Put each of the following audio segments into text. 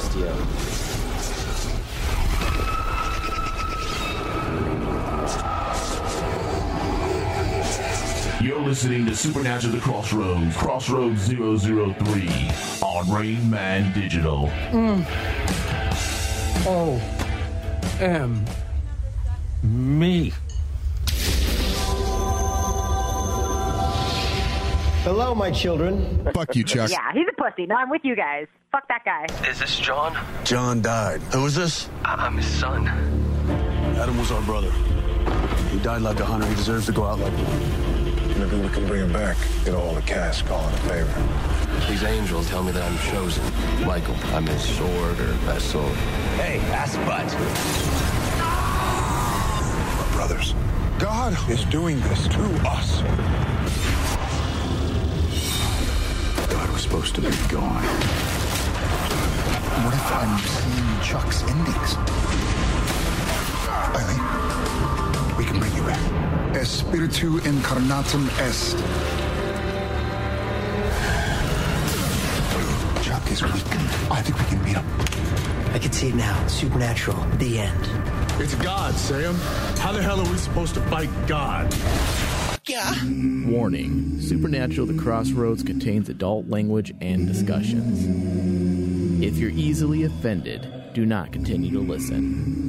Castiel. You're listening to Supernatural The Crossroads, Crossroads 003 on Rain Man Digital. O M me. Hello, my children. Fuck you, Chuck. Yeah, he's a pussy. No, I'm with you guys. Fuck that guy. Is this John? John died. Who is this? I- I'm his son. Adam was our brother. He died like a hunter. He deserves to go out like one. Maybe we can bring him back. Get all the cast calling a favor. These angels tell me that I'm chosen. Michael, I'm his sword or vessel. Hey, ass butt. We're brothers. God is doing this to us. God was supposed to be gone. What if I'm seeing Chuck's endings? Eileen, we can bring you back. Espiritu incarnatum est. Chuck is weakened. I think we can beat him. I can see it now. Supernatural. The end. It's God, Sam. How the hell are we supposed to fight God? Yeah. Warning Supernatural The Crossroads contains adult language and discussions. If you're easily offended, do not continue to listen.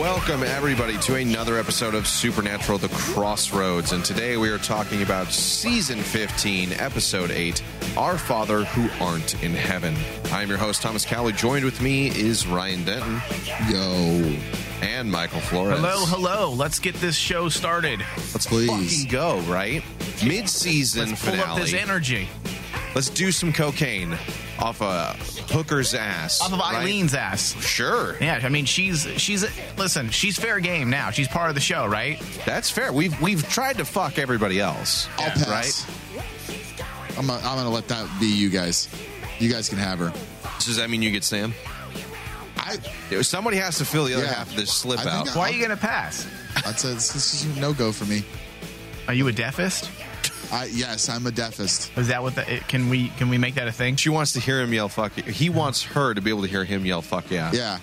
Welcome, everybody, to another episode of Supernatural The Crossroads. And today we are talking about season 15, episode 8 Our Father Who Aren't in Heaven. I'm your host, Thomas Cowley. Joined with me is Ryan Denton. Yo. And Michael Flores. Hello, hello. Let's get this show started. Let's fucking go, right? Mid season Let's pull finale. up this energy Let's do some cocaine off a hooker's ass. off of right? Eileen's ass. Sure. Yeah, I mean she's she's listen, she's fair game now. She's part of the show, right? That's fair. We've we've tried to fuck everybody else. I'll pass. Right? I'm, gonna- I'm gonna let that be you guys. You guys can have her. Does that mean you get Sam? I Somebody has to fill the other Yeah. half of this slip I think out. I- Why are you gonna pass? that's a, this is a no go for me. Are you a deafist? I yes, I'm a deafist. Is that what the it- can we can we make that a thing? She wants to hear him yell fuck you. He wants her to be able to hear him yell fuck yeah. Yeah,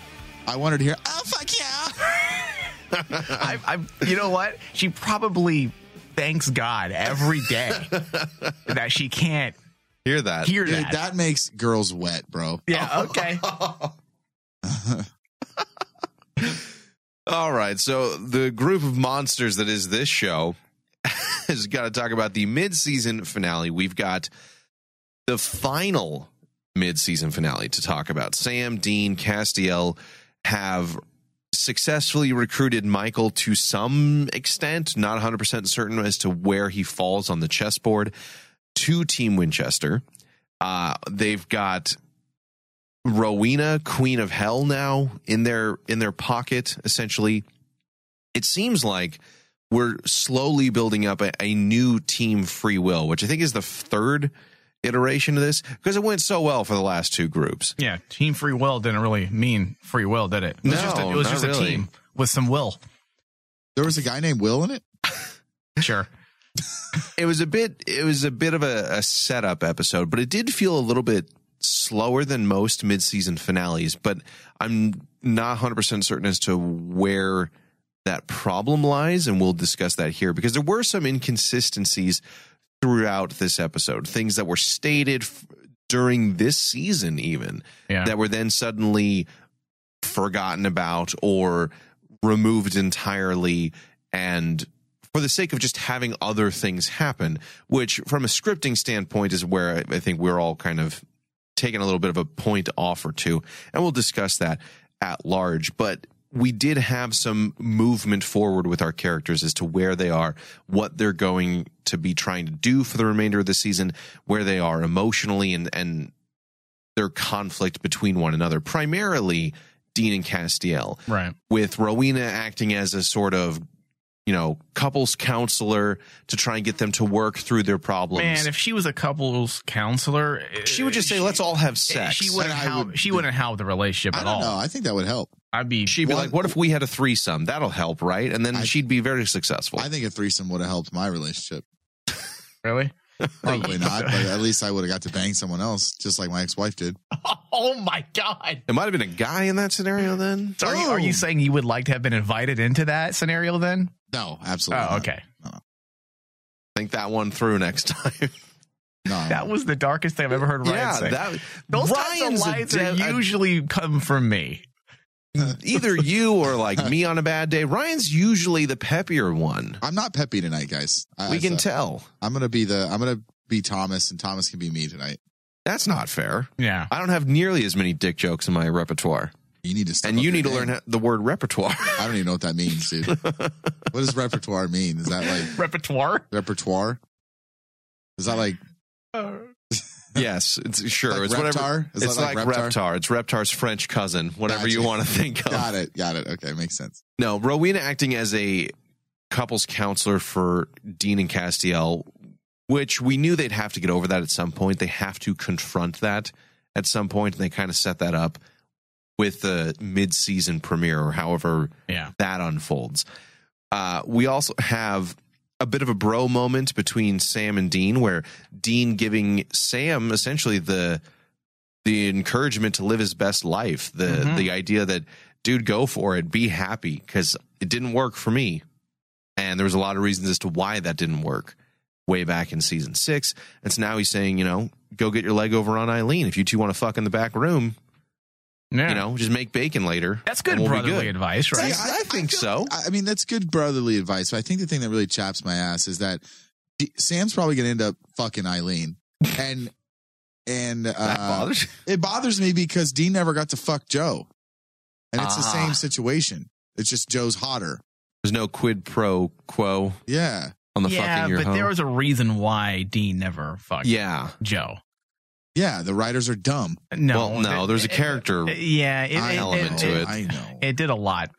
I wanted to hear. Oh fuck yeah! I, I you know what? She probably thanks God every day that she can't Hear that. hear Dude, that. that makes girls wet, bro. yeah, okay. All right. So the group of monsters that is this show has got to talk about the mid-season finale. We've got the final mid-season finale to talk about. Sam, Dean, Castiel have successfully recruited Michael to some extent, not 100% certain as to where he falls on the chessboard, to Team Winchester. Uh, they've got Rowena, Queen of Hell, now in their in their pocket. Essentially, it seems like we're slowly building up a, a new team Free Will, which I think is the third iteration of this because it went so well for the last two groups. Yeah, team free will didn't really mean free will, did it? It was No, just a, it was not just a team with some will. There was a guy named Will in it. Sure. It was a bit. It was a bit of a, a setup episode, but it did feel a little bit slower than most mid-season finales, but I'm not 100% certain as to where that problem lies, and we'll discuss that here because there were some inconsistencies throughout this episode, things that were stated f- during this season, even Yeah. that were then suddenly forgotten about or removed entirely and for the sake of just having other things happen which from a scripting standpoint is where i I think we're all kind of taking a little bit of a point off or two and we'll discuss that at large but we did have some movement forward with our characters as to where they are what they're going to be trying to do for the remainder of the season where they are emotionally and and their conflict between one another, primarily Dean and Castiel, Right. with Rowena acting as a sort of, you know, couples counselor to try and get them to work through their problems. Man, if she was a couples counselor, she would just say, "Let's all have sex." She wouldn't help. she wouldn't help the relationship I at don't all. know. I think that would help. I'd be. She'd be like, "What if we had a threesome? That'll help, right?" And then she'd be very successful. I think a threesome would have helped my relationship. Really? Probably not, but at least I would have got to bang someone else, just like my ex-wife did. Oh my god! It might have been a guy in that scenario then. So are you are you saying you would like to have been invited into that scenario then? No, absolutely. Oh, not. okay. Think that one through next time. No, That was the darkest thing I've ever heard Ryan Yeah, say. that- Those Ryan's a kinds of lights de- are a- usually come from me. Either you or like me on a bad day. Ryan's usually the peppier one. I'm not peppy tonight, guys. I, We can so tell. I'm gonna be the. I'm gonna be Thomas, and Thomas can be me tonight. That's not fair. Yeah. I don't have nearly as many dick jokes in my repertoire. You need to. Step And up you your need to game. learn how- the word repertoire. I don't even know what that means, dude. what does repertoire mean? Is that like Repertoire? repertoire? Is that like uh, yes, it's sure. Like it's whatever. Is it's like like Reptar? Reptar. It's Reptar's French cousin, whatever Gotcha. you want to think of. got it? Got it. Okay, makes sense. No, Rowena acting as a couples counselor for Dean and Castiel, which we knew they'd have to get over that at some point. They have to confront that at some point, and they kind of set that up with the mid-season premiere or however Yeah. that unfolds. Uh, we also have a bit of a bro moment between Sam and Dean, where Dean giving Sam essentially the the encouragement to live his best life, the Mhm. the idea that dude, go for it, be happy, because it didn't work for me, and there was a lot of reasons as to why that didn't work way back in season six. And so now he's saying, you know, go get your leg over on Eileen if you two want to fuck in the back room. Yeah. You know, just make bacon later. That's good we'll brotherly good. advice, right? I, I think feel- so. I I mean, that's good brotherly advice. But I think the thing that really chaps my ass is that D- Sam's probably going to end up fucking Eileen, and and uh, That bothers it bothers me because Dean never got to fuck Jo, and it's the Ah. same situation. It's just Jo's hotter. There's no quid pro quo Yeah, on the yeah, fucking your but home. there was a reason why Dean never fucked yeah. Jo. Yeah. The writers are dumb. No, well, no, it- there's a it- character Yeah, it, it- element it- to it. I know. It did a lot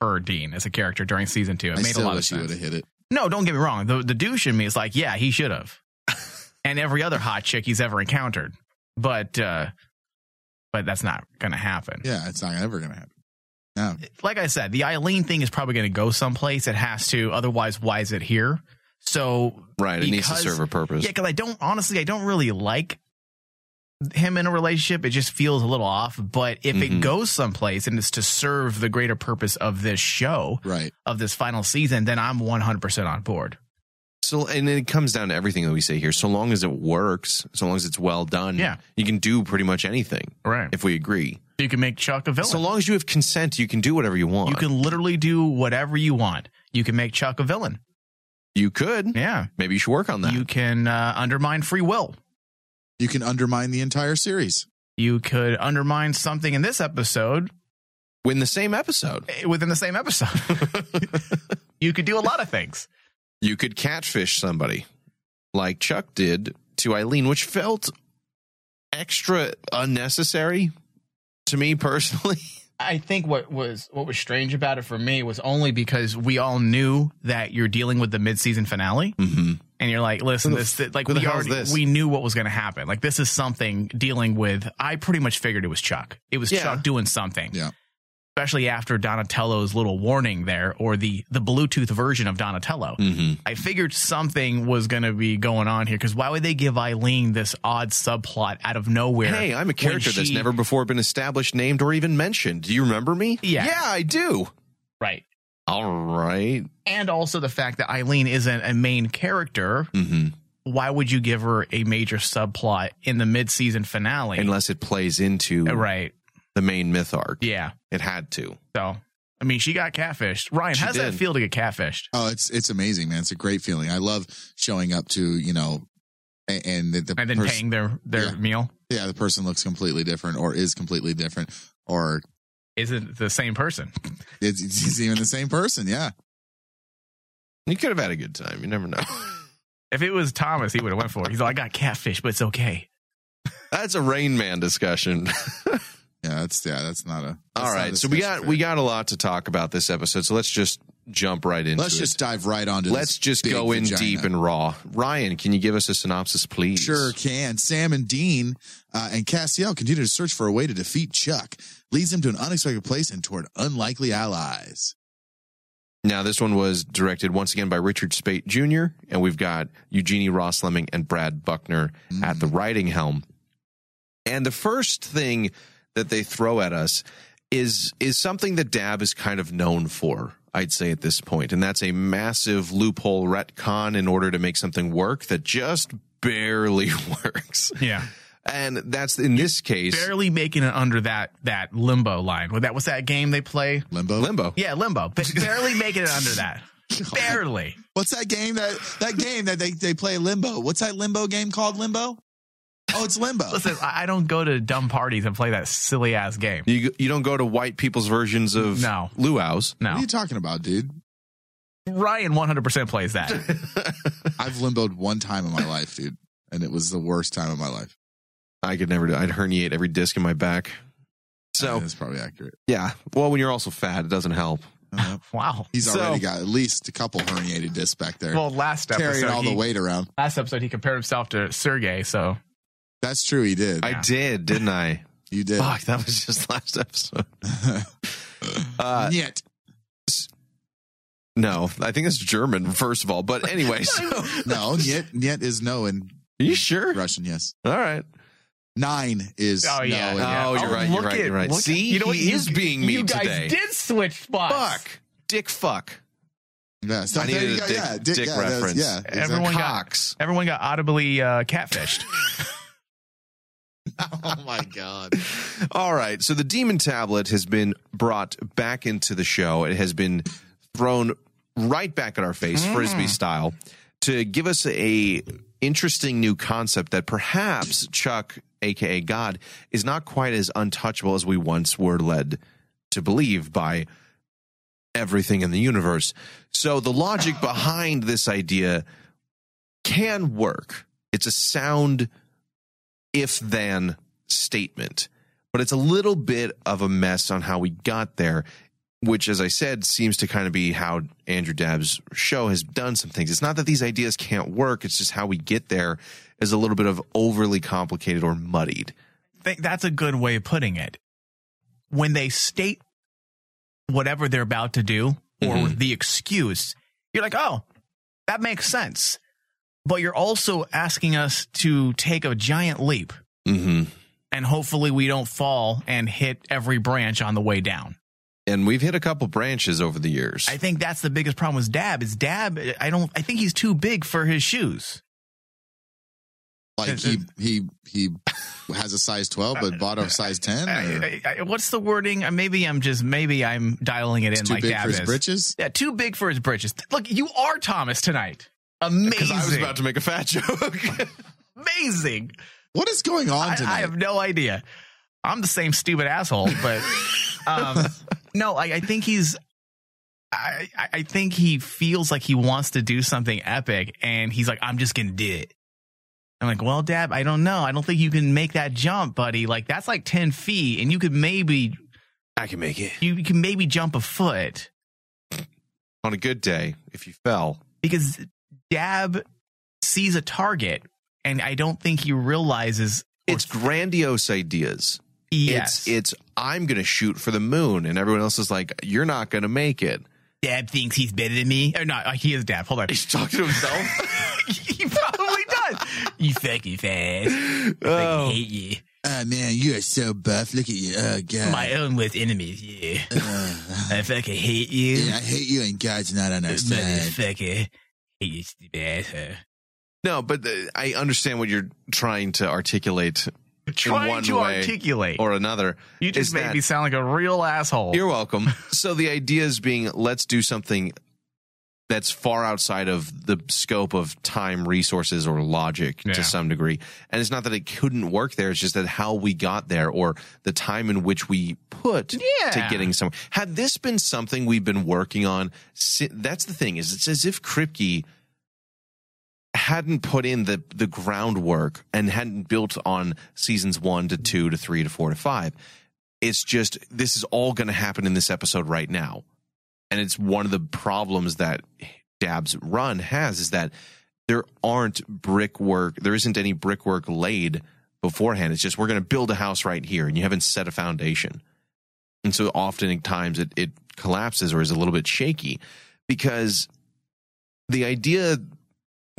for Dean as a character during season two. It I made a lot of wish you sense. hit it. No, don't get me wrong. The the douche in me is like, yeah, he should have, and every other hot chick he's ever encountered. But uh but that's not going to happen. Yeah, it's not ever going to happen. No, Like I said, the Eileen thing is probably going to go someplace. It has to. Otherwise, why is it here? So Right. It needs to serve a purpose. Yeah, because I don't honestly, I don't really like him in a relationship. It just feels a little off. But if Mhm. it goes someplace and it's to serve the greater purpose of this show, right. of this final season, then I'm 100% on board. So, and it comes down to everything that we say here. So long as it works, so long as it's well done, Yeah. you can do pretty much anything. Right. If we agree. You can make Chuck a villain. So long as you have consent, you can do whatever you want. you can literally do whatever you want. You can make Chuck a villain. You could. Yeah. Maybe you should work on that. You can uh, undermine free will. You can undermine the entire series. You could undermine something in this episode Win the same episode. eh, within the same episode. you could do a lot of things. You could catfish somebody like Chuck did to Eileen, which felt extra unnecessary to me personally. I think what was what was strange about it for me was only because we all knew that you're dealing with the mid-season finale, Mm-hmm. and you're like, listen, this like we already we knew what was going to happen. Like this is something dealing with. I pretty much figured it was Chuck. It was Yeah. Chuck doing something. Yeah. Especially after Donatello's little warning there, or the the Bluetooth version of Donatello. Mm-hmm. I figured something was going to be going on here because why would they give Eileen this odd subplot out of nowhere? Hey, I'm a character that's never before been established, named, or even mentioned. Do you remember me? Yeah. Yeah, I do. right. All right. And also the fact that Eileen isn't a main character. Mm-hmm. Why would you give her a major subplot in the mid-season finale? Unless it plays into right. The main myth arc. Yeah. It had to. So, I mean, she got catfished. Ryan, how does that feel to get catfished? Oh, it's it's amazing, man. It's a great feeling. I love showing up to you know, a- and the, the And then pers- paying their their Yeah. meal Yeah, the person looks completely different, or is completely different, or isn't the same person. it's, it's even the same person. Yeah, You could have had a good time. You never know. If it was Thomas, he would have went for it. He's like, I got catfish, but it's okay. That's a Rain Man discussion. yeah. That's yeah. That's not a. that's All a. So we got we got a lot to talk about this episode. So let's just jump right into Let's it. just dive right onto. Let's this just go in vagina. deep and raw. Ryan, can you give us a synopsis, please? Sure can. Sam and Dean uh, and Castiel continue to search for a way to defeat Chuck. Leads them to an unexpected place and toward unlikely allies. Now, this one was directed once again by Richard Speight Jr., and we've got Eugenie Ross Leming and Brad Buckner at the writing helm. And the first thing that they throw at us is is something that Dabb is kind of known for, I'd say at this point, and that's a massive loophole retcon in order to make something work that just barely works. Yeah. And that's in this case Barely making it under that that limbo line. What that was that game they play? Limbo. limbo. Yeah, limbo. But barely making it under that. Barely. What's that game that that game that they, they play Limbo? What's that Limbo game called? Limbo. Oh, it's Limbo. Listen, I I don't go to dumb parties and play that silly ass game. You you don't go to white people's versions of No. luau's. No, what are you talking about, dude? Ryan 100% plays that. I've limboed one time in my life, dude, and it was the worst time of my life. I could never do. I'd herniate every disc in my back. So that's probably accurate. yeah. Well, when you're also fat, it doesn't help. Uh, wow. He's So- already got at least a couple herniated discs back there, Well, last episode, carrying all the weight around. last episode he compared himself to Sergey, so That's true. He did. I did, didn't I? you did. Fuck, that was just last episode. Uh, Yet. no, I think it's German first of all. But anyway, so No, yet yet is no in are you sure? Russian. Yes. All right. Nine is Oh, no. yeah, in- yeah. Oh, you're right, you're right, at- you're right. look at- See, you know what? he You- is being me You guys today. did switch spots. Fuck, dick, fuck. Yeah, so I there needed a go. dick- yeah, dick yeah, reference. Yeah, exactly. Everyone got everyone got audibly uh, catfished. oh my god. All right. So the demon tablet has been brought back into the show. It has been thrown right back at our face, hmm. frisbee style, to give us a interesting new concept that perhaps Chuck, aka God, is not quite as untouchable as we once were led to believe by everything in the universe. So the logic behind this idea can work. It's a sound if then statement, but it's a little bit of a mess on how we got there, which, as I said, seems to kind of be how Andrew Dabb's show has done some things. It's not that these ideas can't work, it's just how we get there is a little bit of overly complicated or muddied. think that's a good way of putting it. When they state whatever they're about to do or Mhm. the excuse, you're like, oh, that makes sense. But you're also asking us to take a giant leap Mm-hmm. and hopefully we don't fall and hit every branch on the way down. And we've hit a couple branches over the years. I think that's the biggest problem with Dabb is Dabb. I don't, I think he's too big for his shoes. Like he he he has a size twelve, but bought a size ten. Or I, I, what's the wording? Uh, Maybe I'm just, maybe I'm dialing it it's in too like big Dabb for his is. britches. Yeah, too big for his britches. Look, you are Thomas tonight. Amazing. Because I was about to make a fat joke. Amazing. What is going on I, tonight? I have no idea. I'm the same stupid asshole, but um, no, I, I think he's. I, I- I think he feels like he wants to do something epic, and he's like, "I'm just gonna do it." I'm like, "Well, Dabb, I don't know. I don't think you can make that jump, buddy. Like that's like ten feet, and you could maybe I can make it. you can maybe jump a foot On a good day, if you fell. because Dabb sees a target, and I don't think he realizes It's grandiose ideas. Yes. It's it's I'm gonna shoot for the moon, and everyone else is like, you're not gonna make it. Dabb thinks he's better than me. Or not, he is Dabb. Hold on. He's talking to himself. he probably does. You fucking fast. I Oh. fucking hate you. Oh man, you are so buff. Look at you. Oh god. My own worst enemies, yeah. Uh. I fucking hate you. Yeah, I hate you and God's not on our side. Motherfucker. Stupid asshole. No, but uh, I understand what you're trying to articulate. in Trying one to way articulate. or another. You just made that- me sound like a real asshole. You're welcome. so the idea is being let's do something that's far outside of the scope of time, resources, or logic Yeah. to some degree. And it's not that it couldn't work there, it's just that how we got there or the time in which we put to getting somewhere. Had this been something we've been working on, that's the thing, is it's as if Kripke hadn't put in the the groundwork and hadn't built on seasons one to two to three to four to five. It's just this is all going to happen in this episode right now, and it's one of the problems that Dabb's run has is that there aren't brickwork. There isn't any brickwork laid beforehand. It's just we're going to build a house right here, and you haven't set a foundation, and so oftentimes it it collapses or is a little bit shaky because the idea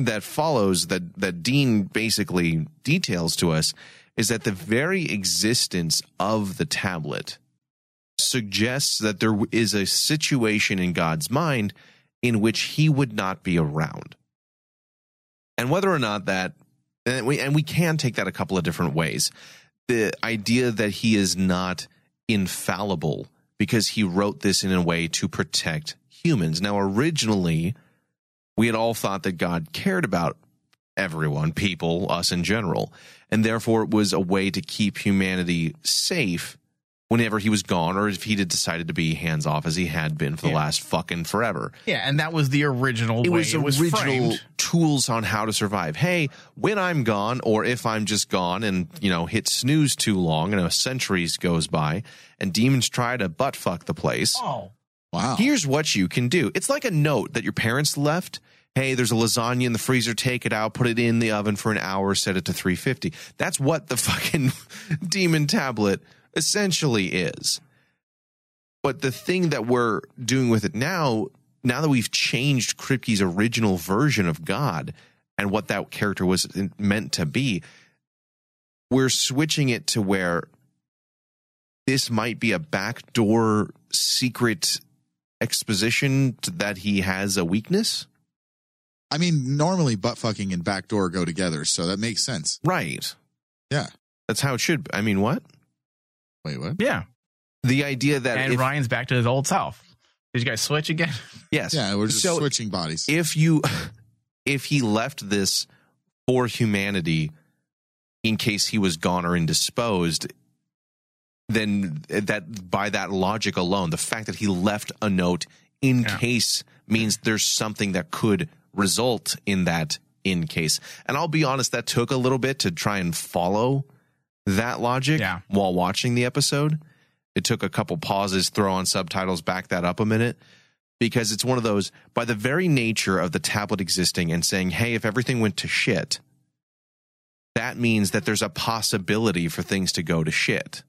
that follows that that Dean basically details to us is that the very existence of the tablet suggests that there is a situation in God's mind in which he would not be around. And whether or not that and we and we can take that a couple of different ways. The idea that he is not infallible because he wrote this in a way to protect humans. Now originally we had all thought that God cared about everyone, people, us in general, and therefore it was a way to keep humanity safe whenever he was gone or if he had decided to be hands off as he had been for the Yeah. last fucking forever. Yeah, and that was the original It way was it was original framed. tools on how to survive. Hey, when I'm gone, or if I'm just gone and you know hit snooze too long and a centuries goes by, and demons try to butt fuck the place. Oh. Wow. Here's what you can do. It's like a note that your parents left. Hey, there's a lasagna in the freezer. Take it out, put it in the oven for an hour, set it to 350. That's what the fucking demon tablet essentially is. But the thing that we're doing with it now, now that we've changed Kripke's original version of God and what that character was meant to be, we're switching it to where this might be a backdoor secret exposition to that he has a weakness. I mean, normally butt fucking and backdoor go together, so that makes sense. Right. Yeah. That's how it should. I mean, what? Wait, what? Yeah. The idea that and if- Ryan's back to his old self. Did you guys switch again? Yes. Yeah, we're just So- switching bodies. if you if he left this for humanity in case he was gone or indisposed then that by that logic alone the fact that he left a note in Yeah. case means there's something that could result in that in case and i'll be honest that took a little bit to try and follow that logic Yeah. while watching the episode it took a couple pauses throw on subtitles back that up a minute because it's one of those by the very nature of the tablet existing and saying, hey, if everything went to shit, that means that there's a possibility for things to go to shit.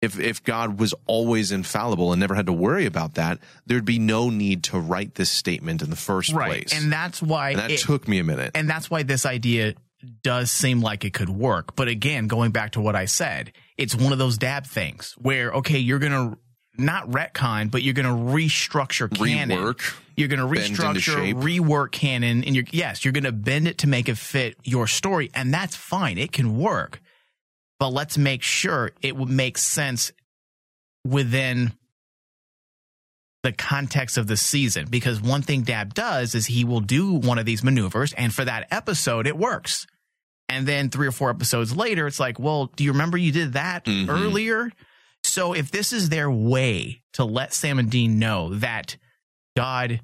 If if God was always infallible and never had to worry about that, there'd be no need to write this statement in the first Right. place. And that's why And that it- took me a minute. And that's why this idea does seem like it could work. But again, going back to what I said, it's one of those Dabb things where, okay, you're going to not retcon, but you're going to restructure canon. Rework, You're going to restructure, rework canon. And you're, yes, you're going to bend it to make it fit your story. And that's fine. It can work. But let's make sure it would make sense within the context of the season because one thing Dabb does is he will do one of these maneuvers and for that episode it works. And then 3 or 4 episodes later it's like, "Well, do you remember you did that Mhm. earlier?" So if this is their way to let Sam and Dean know that God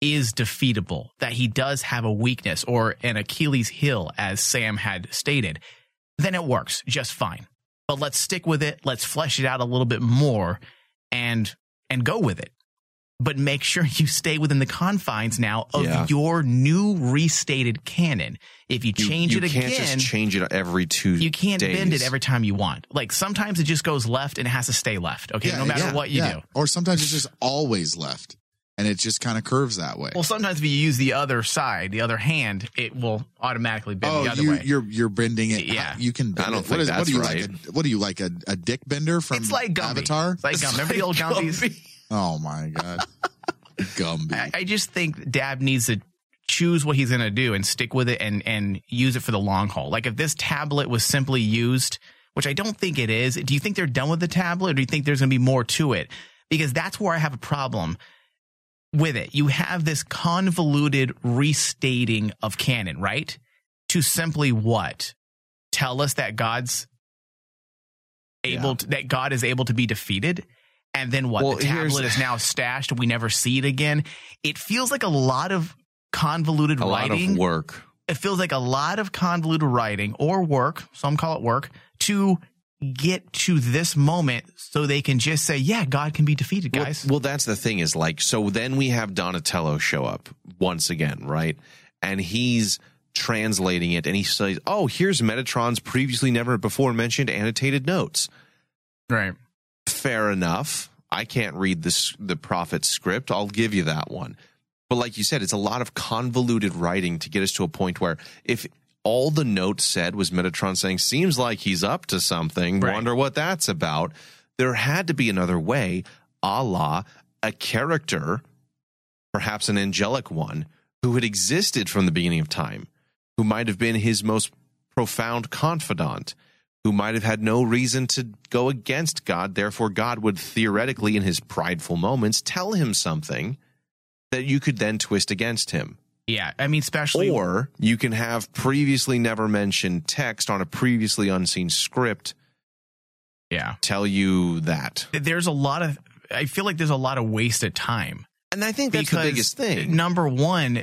is defeatable, that he does have a weakness or an Achilles heel as Sam had stated, then it works just fine. But let's stick with it, let's flesh it out a little bit more and and go with it. but make sure you stay within the confines now of Yeah. your new restated canon. If you You- change you it can't again, just change it every two. you can't bend it every time you want. Like sometimes it just goes left and it has to stay left. Okay, no matter yeah, what you yeah. do. Or sometimes it's just always left and it just kind of curves that way. Well, sometimes if you use the other side, the other hand, it will automatically bend oh, the other you, way. you're you're bending it. Yeah. you can. Bend I don't it. think what is, what that's do you right. like? A, what do you like? A, a dick bender from It's like Gumby. Avatar? It's like Gumby. Remember the old Gumbies? Oh my god, Gumby. I, I just think Dabb needs to choose what he's going to do and stick with it and and use it for the long haul. Like if this tablet was simply used, which I don't think it is, do you think they're done with the tablet or do you think there's going to be more to it? Because that's where I have a problem with it. You have this convoluted restating of canon, right? To simply what? Tell us that God's able Yeah. to, that God is able to be defeated. And then what? Well, the tablet is now stashed. and We never see it again. It feels like a lot of convoluted writing. a lot of work. It feels like a lot of convoluted writing or work. Some call it work to get to this moment so they can just say, yeah, God can be defeated, Well- guys. Well, that's the thing is like, so then we have Donatello show up once again, right? And he's translating it and he says, oh, here's Metatron's previously never before mentioned annotated notes. right. Fair enough. I can't read this, the prophet's script. I'll give you that one. But like you said, it's a lot of convoluted writing to get us to a point where if all the notes said was Metatron saying, seems like he's up to something, Right. wonder what that's about. There had to be another way, a la a character, perhaps an angelic one, who had existed from the beginning of time, who might have been his most profound confidant, who might have had no reason to go against God. Therefore, God would theoretically, in his prideful moments, tell him something that you could then twist against him. Yeah. I mean, especially. Or you can have previously never mentioned text on a previously unseen script yeah. tell you that. There's a lot of, I feel like there's a lot of wasted time. And I think that's the biggest thing. Number one,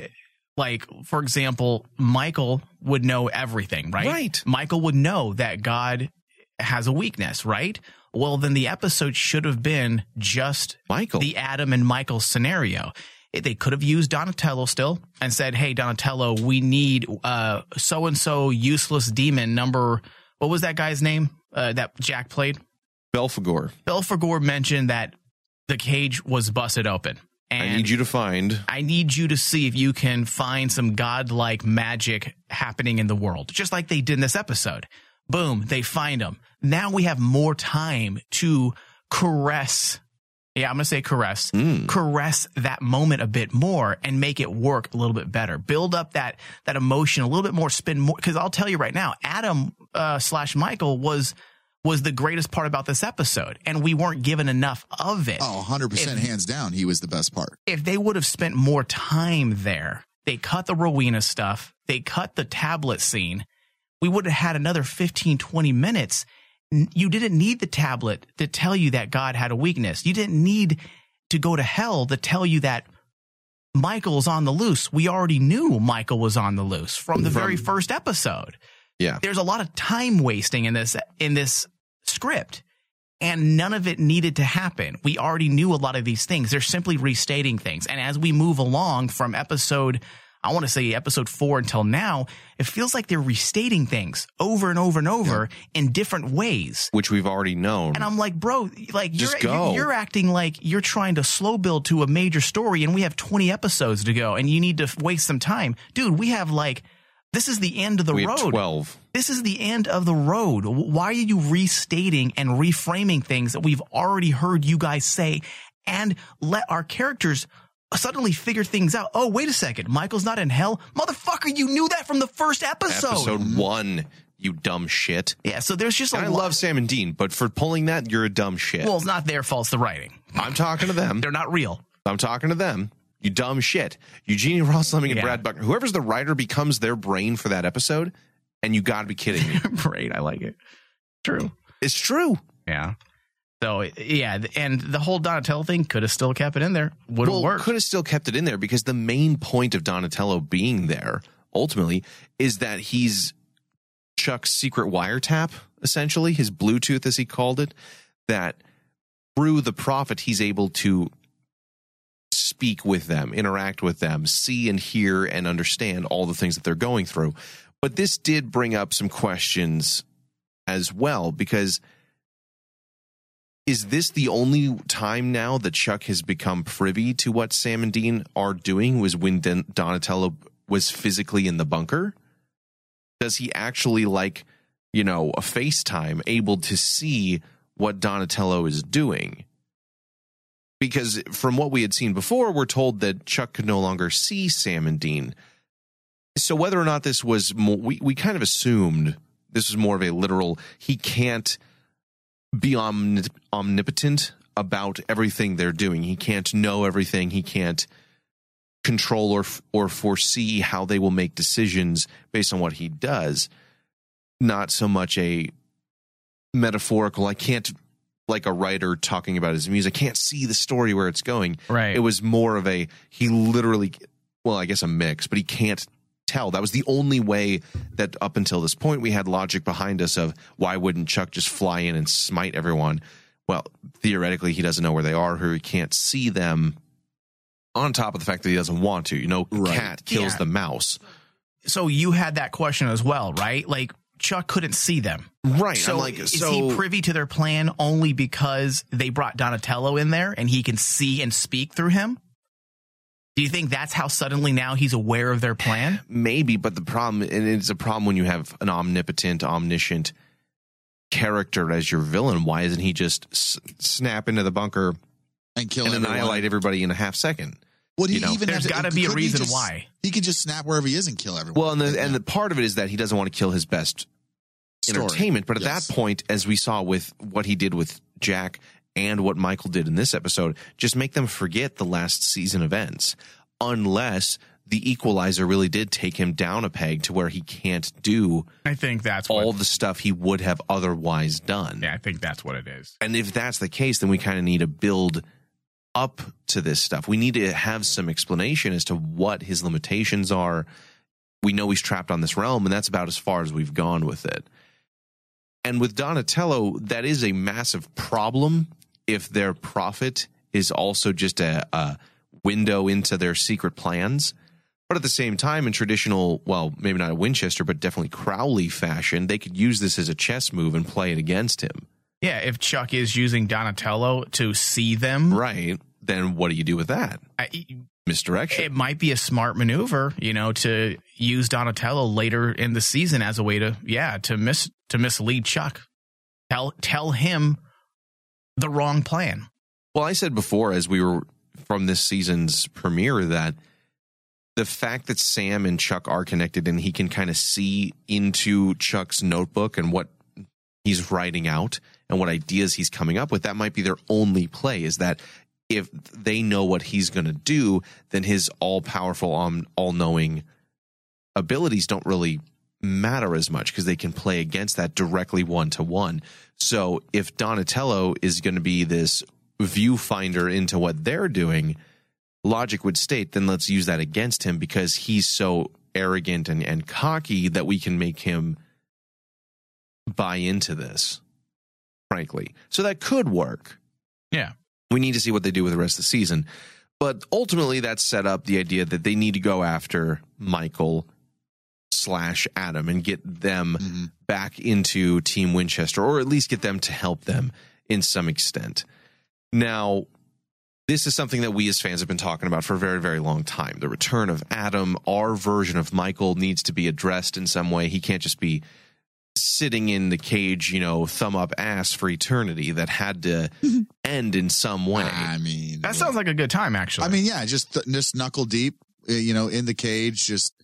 like for example, Michael would know everything, right? Right. Michael would know that God has a weakness, right? Well, then the episode should have been just Michael. the Adam and Michael scenario. They could have used Donatello still and said, "Hey, Donatello, we need uh so and so useless demon number. What was that guy's name uh, that Jack played? Belphegor, Belphegor mentioned that the cage was busted open. And I need you to find. I need you to see if you can find some godlike magic happening in the world, just like they did in this episode. Boom, they find them. Now we have more time to caress. Yeah, I'm going to say caress. Caress that moment a bit more and make it work a little bit better. Build up that that emotion a little bit more. Spin more because I'll tell you right now, Adam uh, slash Michael was was the greatest part about this episode, and we weren't given enough of it Oh, 100% If- hands down, he was the best part. if they would have spent more time there, they cut the Rowena stuff, they cut the tablet scene, we would have had another 15, 20 minutes. You didn't need the tablet to tell you that God had a weakness. You didn't need to go to hell to tell you that Michael's on the loose. We already knew Michael was on the loose from the From- very first episode Yeah. there's a lot of time wasting in this in this script and none of it needed to happen we already knew a lot of these things they're simply restating things and as we move along from episode i want to say episode 4 until now it feels like they're restating things over and over and over in different ways Which we've already known. and I'm like, bro, like you're, you're you're acting like you're trying to slow build to a major story, and we have 20 episodes to go, and you need to waste some time, dude. We have like, this is the end of the we have road. 12. This is the end of the road. Why are you restating and reframing things that we've already heard you guys say, and let our characters suddenly figure things out? Oh, wait a second, Michael's not in hell, motherfucker. You knew that from the first episode. Episode one, you dumb shit. Yeah, so there's just a And I lot- love Sam and Dean, but for pulling that, you're a dumb shit. Well, it's not their fault. It's the writing. I'm talking to them. They're not real. I'm talking to them. You dumb shit. Eugenie Ross Leming and Yeah. Brad Buckner. Whoever's the writer becomes their brain for that episode, and you got to be kidding me. Great, I like it. True. it's true. Yeah. So yeah, and the whole Donatello thing could have still kept it in there. Would have well, worked. could have still kept it in there because the main point of Donatello being there ultimately is that he's Chuck's secret wiretap, essentially his Bluetooth, as he called it. That through the prophet, he's able to speak with them, interact with them, see and hear and understand all the things that they're going through. But this did bring up some questions as well because is this the only time now that Chuck has become privy to what Sam and Dean are doing was when Don- Donatello was physically in the bunker? Does he actually like, you know, a FaceTime able to see what Donatello is doing? Because from what we had seen before, we're told that Chuck could no longer see Sam and Dean. So whether or not this was we, we kind of assumed this was more of a literal, he can't be omnip- omnipotent about everything they're doing. He can't know everything. He can't control or or foresee how they will make decisions based on what he does. Not so much a metaphorical. I can't like a writer talking about his music. I can't see the story where it's going. Right. It was more of a he literally well, I guess a mix, but he can't tell. That was the only way that up until this point we had logic behind us of why wouldn't Chuck just fly in and smite everyone? Well, theoretically he doesn't know where they are, or he can't see them on top of the fact that he doesn't want to. You know, cat kills Yeah. the mouse. So you had that question as well, right? Like Chuck couldn't see them. Right. So I'm like, is so he privy to their plan only because they brought Donatello in there and he can see and speak through him? Do you think that's how suddenly now he's aware of their plan? maybe, but the problem, and it's a problem when you have an omnipotent, omniscient character as your villain. Why isn't he just s- snap into the bunker and kill and everyone? annihilate everybody in a half second? Would he You know? even? There's have to- gotta be a couldn't he reason just- why. he could just snap wherever he is and kill everyone. Well, and the and the part of it is that he doesn't want to kill his best Story. entertainment. But at Yes. that point, as we saw with what he did with Jack and what Michael did in this episode, just make them forget the last season events, unless the Equalizer really did take him down a peg to where he can't do I think that's all what, the stuff he would have otherwise done. yeah, I think that's what it is. And if that's the case, then we kind of need to build up to this stuff. We need to have some explanation as to what his limitations are. We know he's trapped on this realm, and that's about as far as we've gone with it. And with Donatello, that is a massive problem if their prophet is also just a, a window into their secret plans. But at the same time, in traditional, well, maybe not a Winchester, but definitely Crowley fashion, they could use this as a chess move and play it against him. Yeah, if Chuck is using Donatello to see them, Right. Then what do you do with that? I, Misdirection. it might be a smart maneuver, you know, to use Donatello later in the season as a way to, yeah, to mis to mislead Chuck. Tell tell him the wrong plan. Well, I said before, as we were from this season's premiere, that the fact that Sam and Chuck are connected and he can kind of see into Chuck's notebook and what he's writing out and what ideas he's coming up with, that might be their only play is that if they know what he's going to do, then his all powerful, um, all knowing abilities don't really matter as much because they can play against that directly one to one. So if Donatello is going to be this viewfinder into what they're doing, logic would state then let's use that against him because he's so arrogant and, and cocky that we can make him buy into this, frankly. So that could work. Yeah. We need to see what they do with the rest of the season. But ultimately, that set up the idea that they need to go after Michael slash Adam and get them back into Team Winchester, or at least get them to help them in some extent. Now, this is something that we as fans have been talking about for a very, very long time. The return of Adam, our version of Michael, needs to be addressed in some way. He can't just be sitting in the cage, you know, thumb up ass for eternity. That had to end in some way. I mean, That sounds like a good time, actually. I mean, yeah, just just knuckle deep, uh, you know, in the cage, just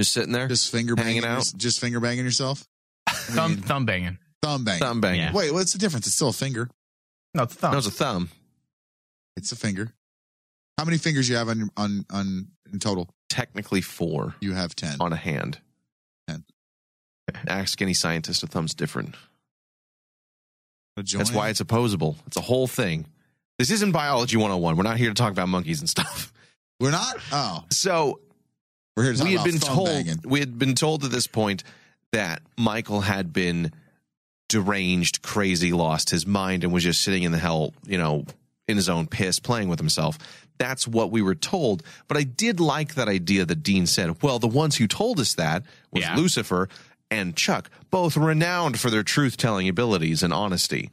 just sitting there, just finger banging, out? your- just finger banging yourself, thumb thumb banging. thumb banging, Thumb banging. Yeah. Wait, what's the difference? It's still a finger. No, it's a thumb. That was a thumb. It's a finger. How many fingers you have on your- on on in total? Technically four You have ten. on a hand. Ten. Ask any scientist, a thumb's different. A? That's why it's opposable. It's a whole thing. This isn't biology 101. We're not here to talk about monkeys and stuff. we're not. Oh, So we're here to we had been told banging. we had been told at this point that Michael had been deranged, crazy, lost his mind, and was just sitting in the hell, you know, in his own piss, playing with himself. That's what we were told. But I did like that idea that Dean said, well, the ones who told us that was Yeah. Lucifer and Chuck, both renowned for their truth telling abilities and honesty.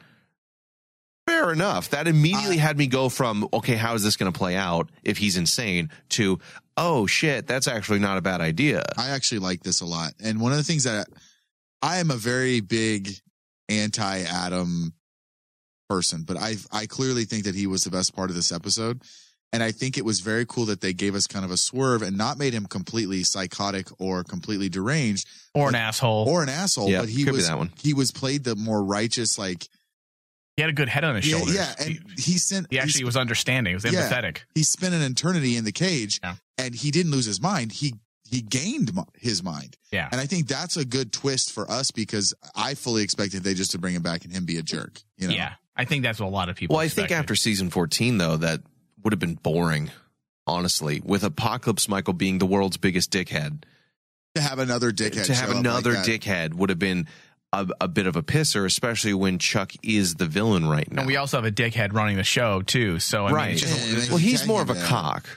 Fair enough. That immediately had me go from, okay, how is this going to play out if he's insane to, oh shit, that's actually not a bad idea. I actually like this a lot. And one of the things that I am a very big anti Adam person, but I I clearly think that he was the best part of this episode. And I think it was very cool that they gave us kind of a swerve and not made him completely psychotic or completely deranged Or an asshole. or an asshole, Yeah, but he was that one. he was played the more righteous like He had a good head on his yeah, shoulders. yeah, and he sent he actually was understanding. He was Yeah. empathetic. he spent an eternity in the cage and he didn't lose his mind. He he gained his mind. Yeah. And I think that's a good twist for us because I fully expected they just to bring him back and him be a jerk. You know? Yeah. I think that's what a lot of people Well, I think after season 14, though, that would have been boring, honestly, with Apocalypse Michael being the world's biggest dickhead. To have another dickhead. to have show up another like that. dickhead would have been a, a bit of a pisser, especially when Chuck is the villain right now. And we also have a dickhead running the show too. So I mean, right. it's just, well, he's more of a cock.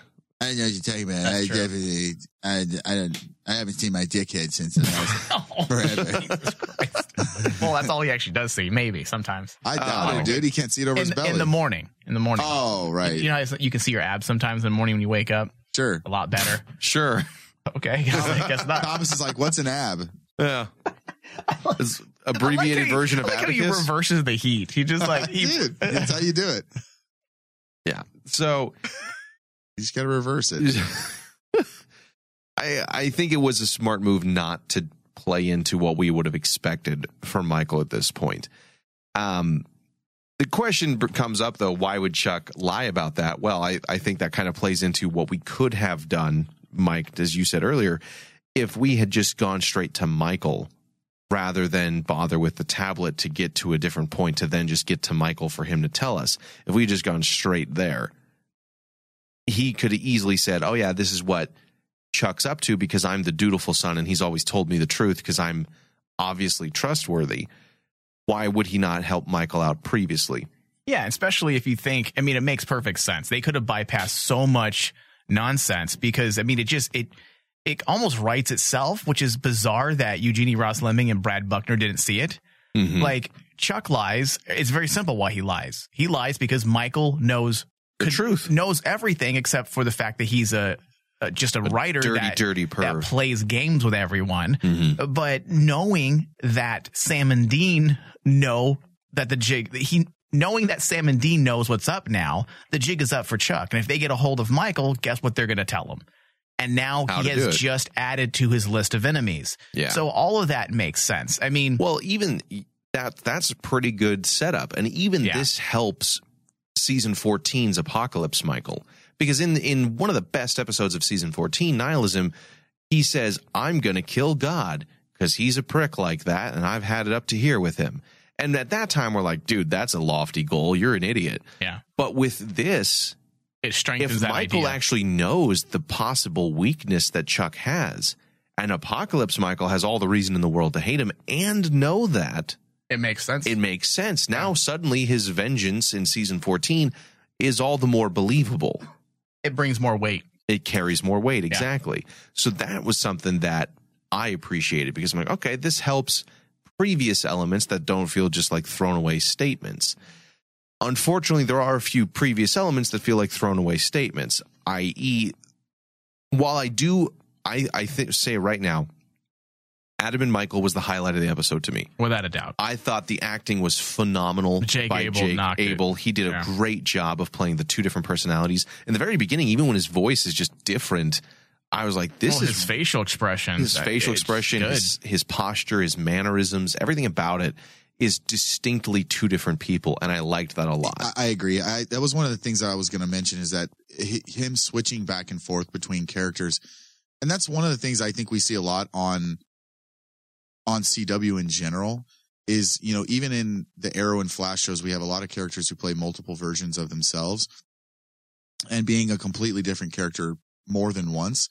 I know what you're talking about. That's I true. definitely, I, I don't, I haven't seen my dickhead since I was oh, forever. well, that's all he actually does see. Maybe sometimes. I doubt Oh. it, um, dude. He can't see it over in, his belly. in the morning. In the morning. Oh, right. You know how you can see your abs sometimes in the morning when you wake up. Sure. A lot better. Sure. Okay. I guess not. Thomas is like, what's an ab? Yeah. It's abbreviated like he- version of I like how he reverses the heat. He just like he, Dude, that's how you do it. yeah. So You just got to reverse it. I I think it was a smart move not to play into what we would have expected from Michael at this point. Um, the question comes up though: Why would Chuck lie about that? Well, I I think that kind of plays into what we could have done, Mike, as you said earlier, if we had just gone straight to Michael rather than bother with the tablet to get to a different point to then just get to Michael for him to tell us. If we had just gone straight there, he could have easily said, "Oh yeah, this is what Chuck's up to because I'm the dutiful son and he's always told me the truth because I'm obviously trustworthy." Why would he not help Michael out previously? Yeah, especially if you think, I mean, it makes perfect sense. They could have bypassed so much nonsense because, I mean, it just, it, it almost writes itself, which is bizarre that Eugenie Ross Leming and Brad Buckner didn't see it. Mm-hmm. Like, Chuck lies. It's very simple why he lies. He lies because Michael knows the truth, knows everything except for the fact that he's a, uh, just a, writer dirty, that, dirty that plays games with everyone. Mm-hmm. But knowing that Sam and Dean know that the jig, he knowing that Sam and Dean knows what's up now, the jig is up for Chuck. And if they get a hold of Michael, guess what they're going to tell him? And now How he has just added to his list of enemies. Yeah. So all of that makes sense. I mean, Well, even that that's a pretty good setup, and even Yeah. this helps season 14's Apocalypse Michael because in in one of the best episodes of season 14, Nihilism, he says, "I'm going to kill God because he's a prick like that, and I've had it up to here with him." And at that time, we're like, "Dude, that's a lofty goal. You're an idiot." yeah, But with this, it strengthens if that Michael idea. actually knows the possible weakness that Chuck has, and Apocalypse Michael has all the reason in the world to hate him and know that, it makes sense. it makes sense. Now suddenly his vengeance in season 14 is all the more believable. it brings more weight. It carries more weight, exactly. So that was something that I appreciated because I'm like, okay, this helps previous elements that don't feel just like thrown away statements. Unfortunately, there are a few previous elements that feel like thrown away statements, i.e., while I do, I, I think, say right now, Adam and Michael was the highlight of the episode to me. Without a doubt. I thought the acting was phenomenal Jake by Abel Jake knocked it. Abel. He did a Yeah. great job of playing the two different personalities. In the very beginning, even when his voice is just different, I was like, "This Well, is his facial expression. his facial expression, his, his posture, his mannerisms, everything about it is distinctly two different people, and I liked that a lot. I, I agree. I, that was one of the things that I was going to mention is that hi- him switching back and forth between characters, and that's one of the things I think we see a lot on on CW in general. Is you know even in the Arrow and Flash shows, we have a lot of characters who play multiple versions of themselves, and being a completely different character more than once.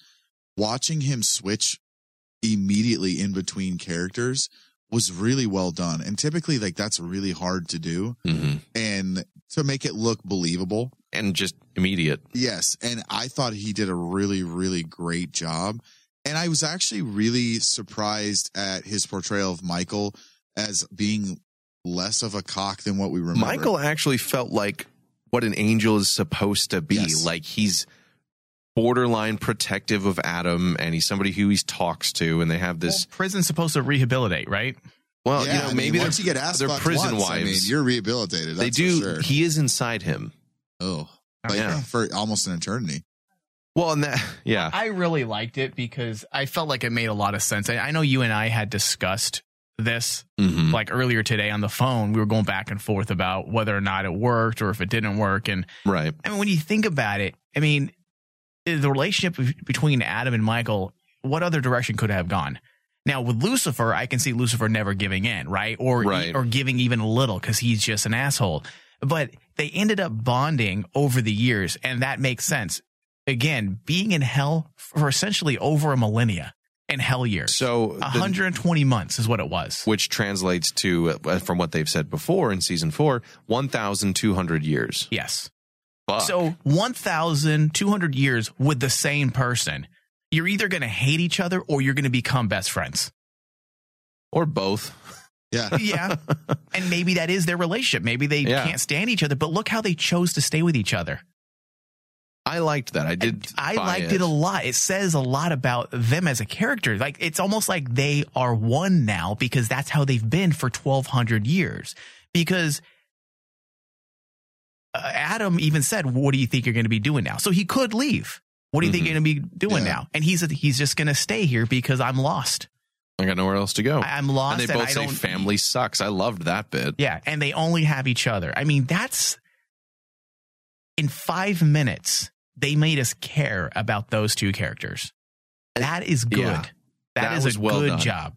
Watching him switch immediately in between characters was really well done. And typically, like that's really hard to do, mm-hmm. and to make it look believable and just immediate. Yes, and I thought he did a really, really great job. And I was actually really surprised at his portrayal of Michael as being less of a cock than what we remember. Michael actually felt like what an angel is supposed to be. Like he's borderline protective of Adam and he's somebody who he talks to and they have this prison's supposed to rehabilitate, right? well, Yeah, you know, I mean, maybe once you get asked they're prison once, wives. I mean, you're rehabilitated. they do. For sure. He is inside him. Oh, like Yeah. for almost an eternity. Well, and that, yeah. I really liked it because I felt like it made a lot of sense. I, I know you and I had discussed this Mhm. like earlier today on the phone. We were going back and forth about whether or not it worked or if it didn't work. And Right. I mean, when you think about it, I mean, the relationship between Adam and Michael, what other direction could it have gone? Now with Lucifer, I can see Lucifer never giving in, right? Or Right. or giving even a little because he's just an asshole. But they ended up bonding over the years, and that makes sense. Again, being in hell for essentially over a millennia in hell years. So the- 120 months is what it was. which translates to uh, from what they've said before in season 4, 1200 years. Yes. Fuck. So 1,200 years with the same person. You're either going to hate each other or you're going to become best friends. or both. Yeah. Yeah. and maybe that is their relationship. Maybe they Yeah. can't stand each other, but look how they chose to stay with each other. I liked that. I did. I buy liked it. a lot. It says a lot about them as a character. Like it's almost like they are one now because that's how they've been for 1200 years. Because Adam even said, "What do you think you're going to be doing now?" So he could leave. What do you think Mhm. you're going to be doing Yeah. now? And he's he's just going to stay here because I'm lost. I got nowhere else to go. I'm lost And they and both I say family sucks. I loved that bit. Yeah, and they only have each other. I mean, that's in five minutes they made us care about those two characters. That is good. Yeah. that That is a well good done. job.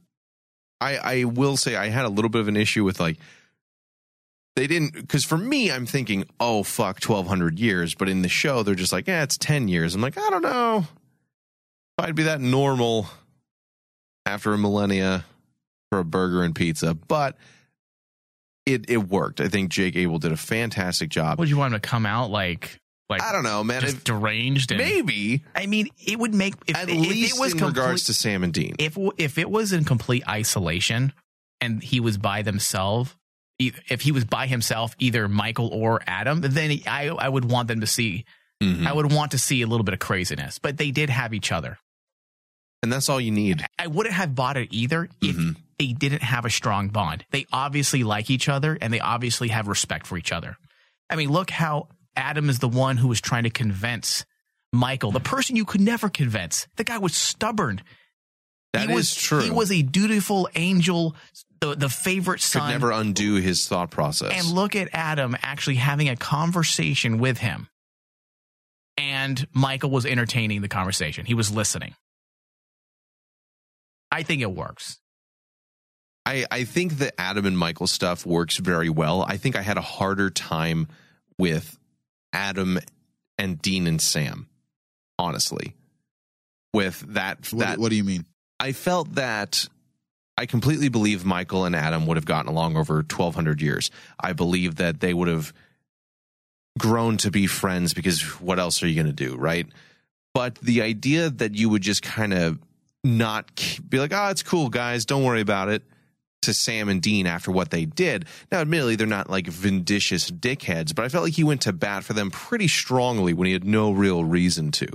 I, I will say I had a little bit of an issue with like they didn't because for me I'm thinking oh fuck 1200 years. But in the show they're just like yeah it's 10 years. I'm like I don't know. If I'd be that normal after a millennia for a burger and pizza. But it it worked. I think Jake Abel did a fantastic job. Would you want him to come out like like I don't know man. just if, deranged? And, maybe. I mean, it would make if, at if least it was in complete, regards to Sam and Dean. if if it was in complete isolation and he was by themselves. If he was by himself, either Michael or Adam, then he- I I would want them to see. Mhm. I would want to see a little bit of craziness, but they did have each other. and that's all you need I wouldn't have bought it either if Mhm. they didn't have a strong bond. They obviously like each other and they obviously have respect for each other. I mean, look how Adam is the one who was trying to convince Michael, the person you could never convince. The guy was stubborn. That he is was, true He was a dutiful angel, the, the favorite son could never undo his thought process And look at Adam actually having a conversation with him. And Michael was entertaining the conversation. He was listening. I think it works. I, I think the Adam and Michael stuff works very well. I think I had a harder time with Adam and Dean and Sam, honestly. With that, What, that what do you mean? I felt that I completely believe Michael and Adam would have gotten along over 1200 years. I believe that they would have grown to be friends because what else are you going to do, right? But the idea that you would just kind of not be like, oh, it's cool, guys, don't worry about it, to Sam and Dean after what they did. Now, admittedly, they're not like vindicious dickheads, but I felt like he went to bat for them pretty strongly when he had no real reason to.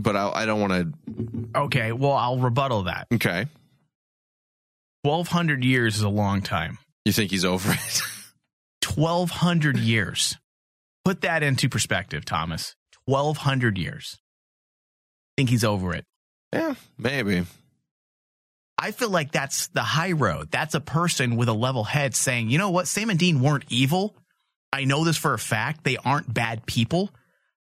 But I, I don't want to. Okay, well, I'll rebuttal that. Okay. 1,200 years is a long time. You think he's over it? 1,200 years. Put that into perspective, Thomas. 1,200 years. think he's over it. yeah, maybe. I feel like that's the high road. That's a person with a level head saying, you know what? Sam and Dean weren't evil. I know this for a fact. They aren't bad people.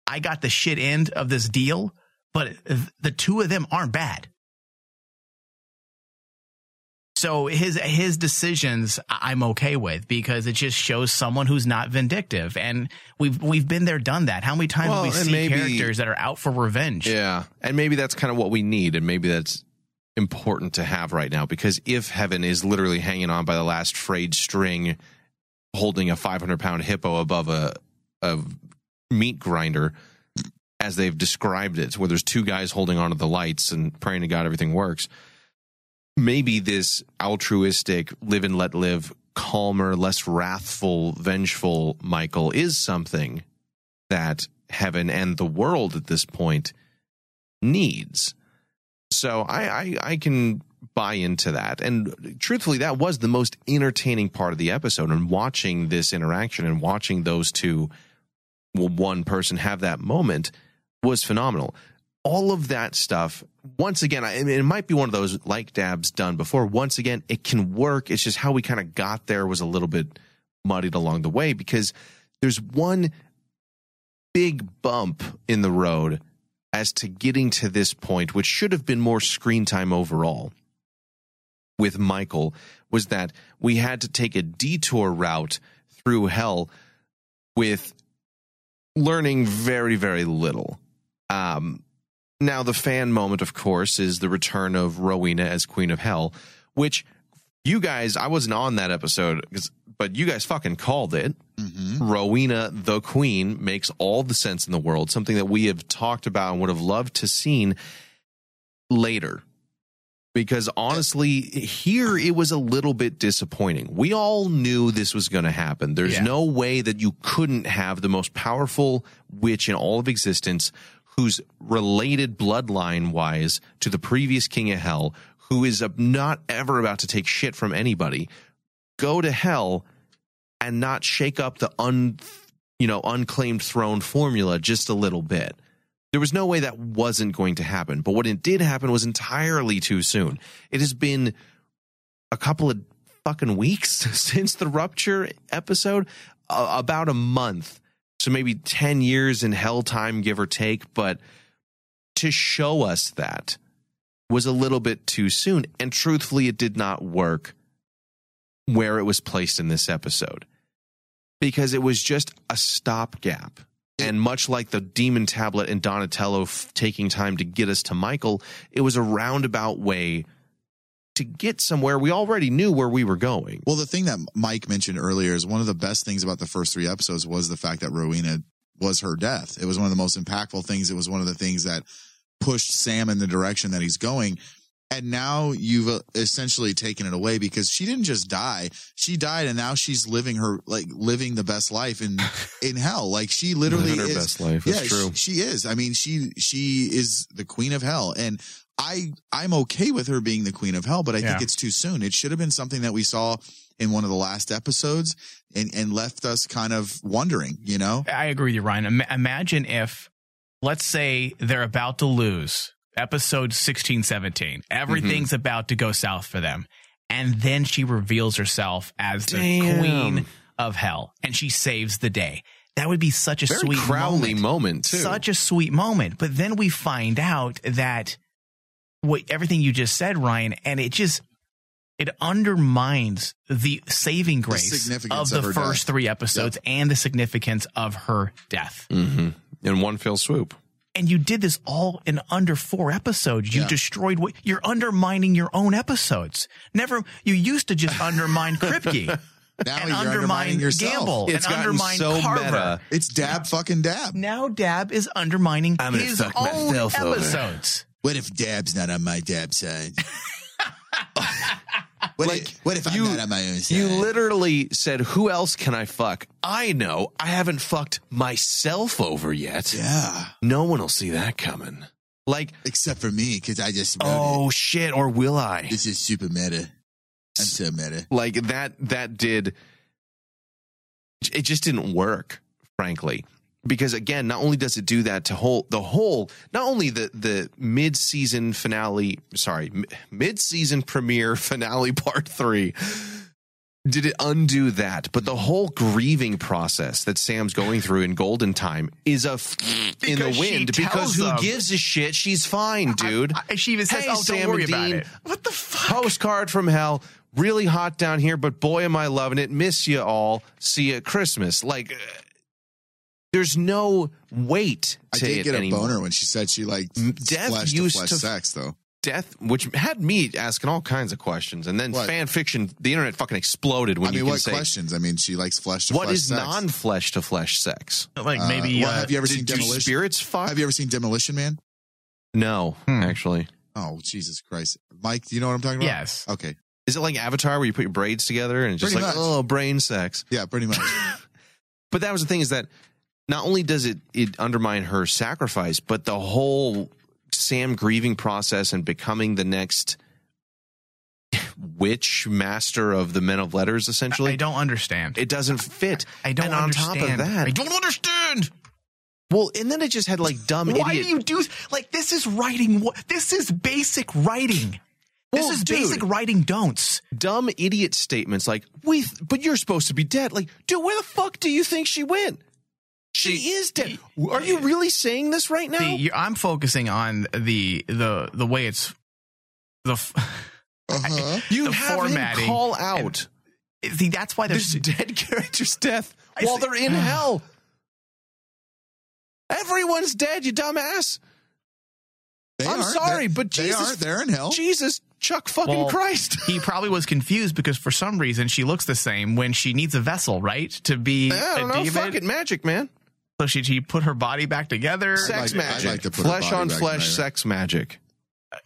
I got the shit end of this deal, but the two of them aren't bad. So his his decisions I'm okay with because it just shows someone who's not vindictive, and we've we've been there, done that. How many times Well, have we seen maybe- characters that are out for revenge? Yeah. And maybe that's kind of what we need. And maybe that's important to have right now because if heaven is literally hanging on by the last frayed string, holding a 500 pound hippo above a, a meat grinder, as they've described it, where there's two guys holding onto the lights and praying to God everything works. Maybe this altruistic, live and let live, calmer, less wrathful, vengeful Michael is something that heaven and the world at this point needs. So I, I, I can buy into that. And truthfully, that was the most entertaining part of the episode. And watching this interaction and watching those two, well, one person have that moment was phenomenal. All of that stuff, once again, I it might be one of those like Dabb's done before. Once again, it can work. It's just how we kind of got there was a little bit muddied along the way because there's one big bump in the road as to getting to this point, which should have been more screen time overall with Michael, was that we had to take a detour route through hell with learning very, very little. Um, now, the fan moment, of course, is the return of Rowena as Queen of Hell, which you guys, I wasn't on that episode, but you guys fucking called it. Mm-hmm. Rowena, the Queen, makes all the sense in the world, something that we have talked about and would have loved to seen later. Because honestly, here it was a little bit disappointing. We all knew this was going to happen. There's Yeah. no way that you couldn't have the most powerful witch in all of existence who's related bloodline wise to the previous king of hell, who is not ever about to take shit from anybody, go to hell and not shake up the un, you know, unclaimed throne formula just a little bit. There was no way that wasn't going to happen. But what it did happen was entirely too soon. It has been a couple of fucking weeks since the rupture episode, about a month. So maybe 10 years in hell time, give or take. But to show us that was a little bit too soon. And truthfully, it did not work where it was placed in this episode because it was just a stopgap. And much like the demon tablet and Donatello f- taking time to get us to Michael, it was a roundabout way to get somewhere we already knew where we were going. Well, the thing that Mike mentioned earlier is one of the best things about the first three episodes was the fact that Rowena was her death. It was one of the most impactful things. It was one of the things that pushed Sam in the direction that he's going. And now you've uh, essentially taken it away because she didn't just die. She died and now she's living her, like living the best life in, in hell. Like she literally Living her is. best life. That's yeah, true. She, she is. I mean, she, she is the queen of hell. And I, I'm okay with her being the queen of hell, but I think it's too soon. It should have been something that we saw in one of the last episodes and, and left us kind of wondering, you know? I agree with you, Ryan. Ima- imagine if, let's say, they're about to lose episode 16, 17. Everything's mm-hmm. about to go south for them. And then she reveals herself as the Damn. queen of hell and she saves the day. That would be such a Very sweet Crowley moment. moment, too. Such a sweet moment. But then we find out that what everything you just said, Ryan, and it just it undermines the saving grace of significance the of first death. three episodes and the significance of her death. Mm-hmm. In one fell swoop. And you did this all in under four episodes. You Yeah. destroyed what you're undermining your own episodes. Never, you used to just undermine Kripke. Now and you're undermine undermining yourself. Gamble It's and undermine so Carver. meta. It's Dabb fucking Dabb. Now Dabb is undermining I'm gonna his own myself over. episodes. What if Dabb's not on my dab side? what, Like, if, what if I'm not on my own side? You literally said, Who else can I fuck? I know. I haven't fucked myself over yet. yeah. No one will see that coming. Like, Except for me, because I just oh it. shit, or will I? This is super meta. I'm so meta. Like that, that did, it just didn't work, frankly. Because again, not only does it do that to whole the whole, not only the the mid season finale, sorry, mid season premiere finale part three, did it undo that, but the whole grieving process that Sam's going through in Golden Time is a f- in the wind. Because who them- gives a shit? She's fine, dude. I- she even says, Hey, "Oh, don't Sam worry and about Dean. it." What the fuck? Postcard from hell. Really hot down here, but boy, am I loving it. Miss you all. See you at Christmas. Like, there's no weight I did it get a anymore. boner when she said she liked Dev flesh used to flesh to- sex, though. death, which had me asking all kinds of questions, and then What? fan fiction, the internet fucking exploded when I you mean, can what say, questions? I mean, she likes flesh to "What flesh is sex. non-flesh to flesh sex?" Like Uh, maybe well, uh, have you ever do- seen Demolition? spirits fuck? Have you ever seen Demolition Man? No, Hmm. actually. Oh, Jesus Christ, Mike, do you know what I'm talking about? Yes. Okay. Is it like Avatar where you put your braids together and it's just Pretty like much. oh brain sex? Yeah, pretty much. But that was the thing is that not only does it it undermine her sacrifice, but the whole Sam grieving process and becoming the next witch master of the men of letters essentially. I don't understand. it doesn't fit. I don't and on understand. top of that, I don't understand. well, and then it just had like dumb Why idiot. do you do like this? Is writing? What this is basic writing. This is dude. basic writing. Don'ts. dumb idiot statements like we th- but you're supposed to be dead like dude where the fuck do you think she went she is dead are you really saying this right now See, you I'm focusing on the the the way it's the. Uh-huh. you the have formatting him call out See, that's why this there's dead character's death I while see- they're in hell everyone's dead you dumbass They i'm aren't. sorry They- but they jesus aren't. They're in hell. jesus chuck fucking Well, christ he probably was confused because for some reason she looks the same when she needs a vessel, right? To be i don't a know demon. fuck it magic man So she, she put her body back together. sex like- magic like to put flesh on flesh together. sex magic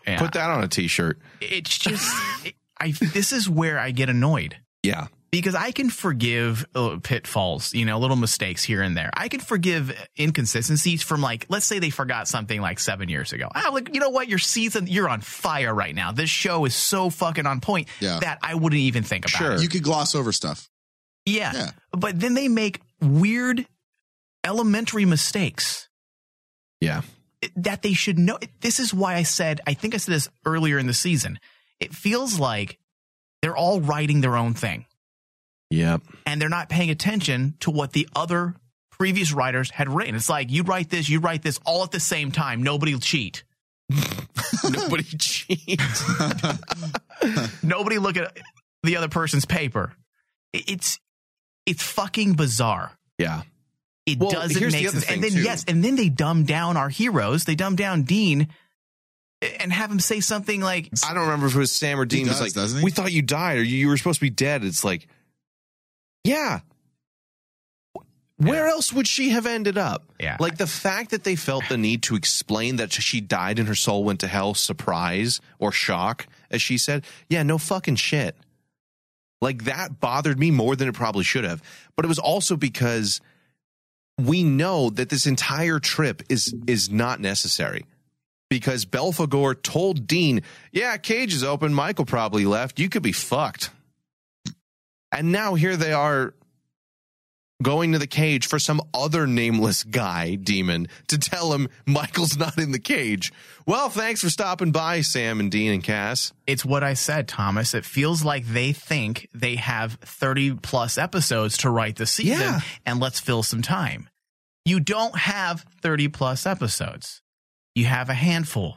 Yeah. put that on a t-shirt It's just, it, I. This is where I get annoyed yeah because I can forgive uh, pitfalls, you know, little mistakes here and there. I can forgive inconsistencies from like, let's say they forgot something like seven years ago. Ah, like you know what, your season, you're on fire right now. This show is so fucking on point Yeah. that I wouldn't even think about Sure. it. You could gloss over stuff. Yeah. Yeah. But then they make weird elementary mistakes yeah that they should know. This is why I said, I think I said this earlier in the season. It feels like they're all writing their own thing yep and they're not paying attention to what the other previous writers had written. It's like, you write this, you write this all at the same time. Nobody cheat. Nobody cheat. Nobody look at the other person's paper. It's, it's fucking bizarre. Yeah. It Well, doesn't here's make the other sense. And then too. yes, and then they dumb down our heroes. They dumb down Dean and have him say something like I don't remember if it was Sam or Dean. does, was like, doesn't he? we thought you died or you, you were supposed to be dead. It's like, yeah. Where else would she have ended up? Yeah. Like the fact that they felt the need to explain that she died and her soul went to hell, surprise or shock, as she said. Yeah, no fucking shit. Like that bothered me more than it probably should have. But it was also because we know that this entire trip is is not necessary. Because Belphegor told Dean, "Yeah, cage is open. Michael probably left. You could be fucked." And now here they are going to the cage for some other nameless guy demon to tell him Michael's not in the cage. Well, thanks for stopping by, Sam and Dean and Cass. it's what I said, Thomas. It feels like they think they have 30 plus episodes to write the season Yeah. and let's fill some time. You don't have 30 plus episodes. You have a handful.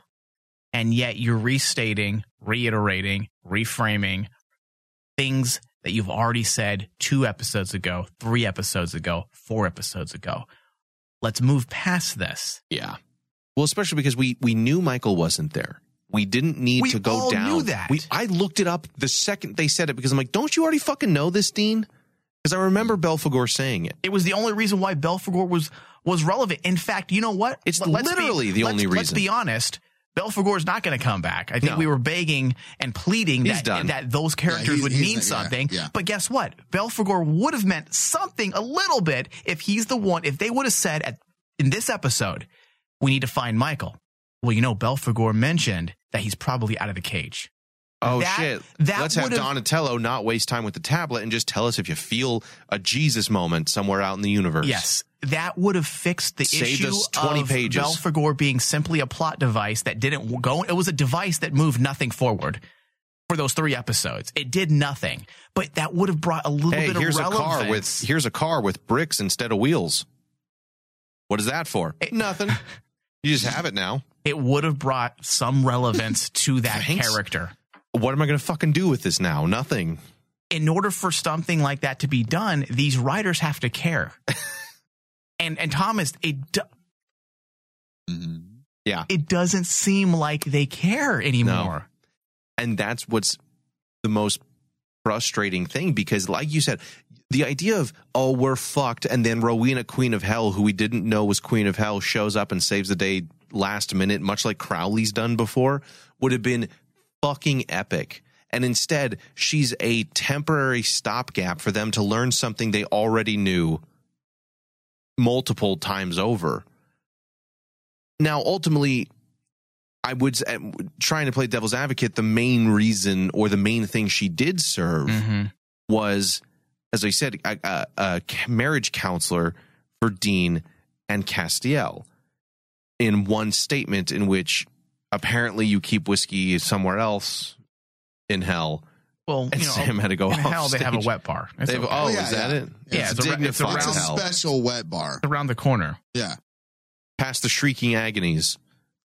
And yet you're restating, reiterating, reframing things that you've already said two episodes ago, three episodes ago, four episodes ago. Let's move past this. Yeah. Well, especially because we we knew Michael wasn't there. We didn't need We to go all down. knew that. We I looked it up the second they said it because I'm like, don't you already fucking know this, Dean? Because I remember Belphegor saying it. It was the only reason why Belphegor was was relevant. In fact, you know what? It's literally be, the only Let's be honest. Belphegor is not going to come back. I think No. we were begging and pleading that that those characters he's- would mean not- yeah, something. yeah. But guess what? Belphegor would have meant something a little bit if he's the one. If they would have said at, in this episode, we need to find Michael. Well, you know, Belphegor mentioned that he's probably out of the cage. Oh That- shit! that Let's have Donatello not waste time with the tablet and just tell us if you feel a Jesus moment somewhere out in the universe. Yes, that would have fixed the Saved issue us 20 of pages. Belphegor being simply a plot device that didn't go. It was a device that moved nothing forward for those three episodes. It did nothing, but that would have brought a little Hey, bit here's of a car with here's a car with bricks instead of wheels. What is that for? Nothing. You just have it now. it would have brought some relevance to that Thanks. character. What am I going to fucking do with this now? Nothing. in order for something like that to be done, these writers have to care. and and Thomas, it do- Mm-hmm. Yeah. It doesn't seem like they care anymore. And that's what's the most frustrating thing because, like you said, the idea of, oh, we're fucked. And then Rowena, Queen of Hell, who we didn't know was Queen of Hell, shows up and saves the day last minute, much like Crowley's done before, would have been fucking epic. And instead, she's a temporary stopgap for them to learn something they already knew multiple times over. Now, ultimately, I would trying to play devil's advocate. The main reason or the main thing she did serve Mm-hmm. was, as I said, a, a, a marriage counselor for Dean and Castiel. In one statement, in which apparently you keep whiskey somewhere else in hell. Well, and you know, Sam had to go in off hell they have a wet bar. It's They've- okay. oh, yeah, is that yeah. it? Yeah, it's a it's a dignified round- It's a special wet bar. around the corner. Yeah. Past the shrieking agonies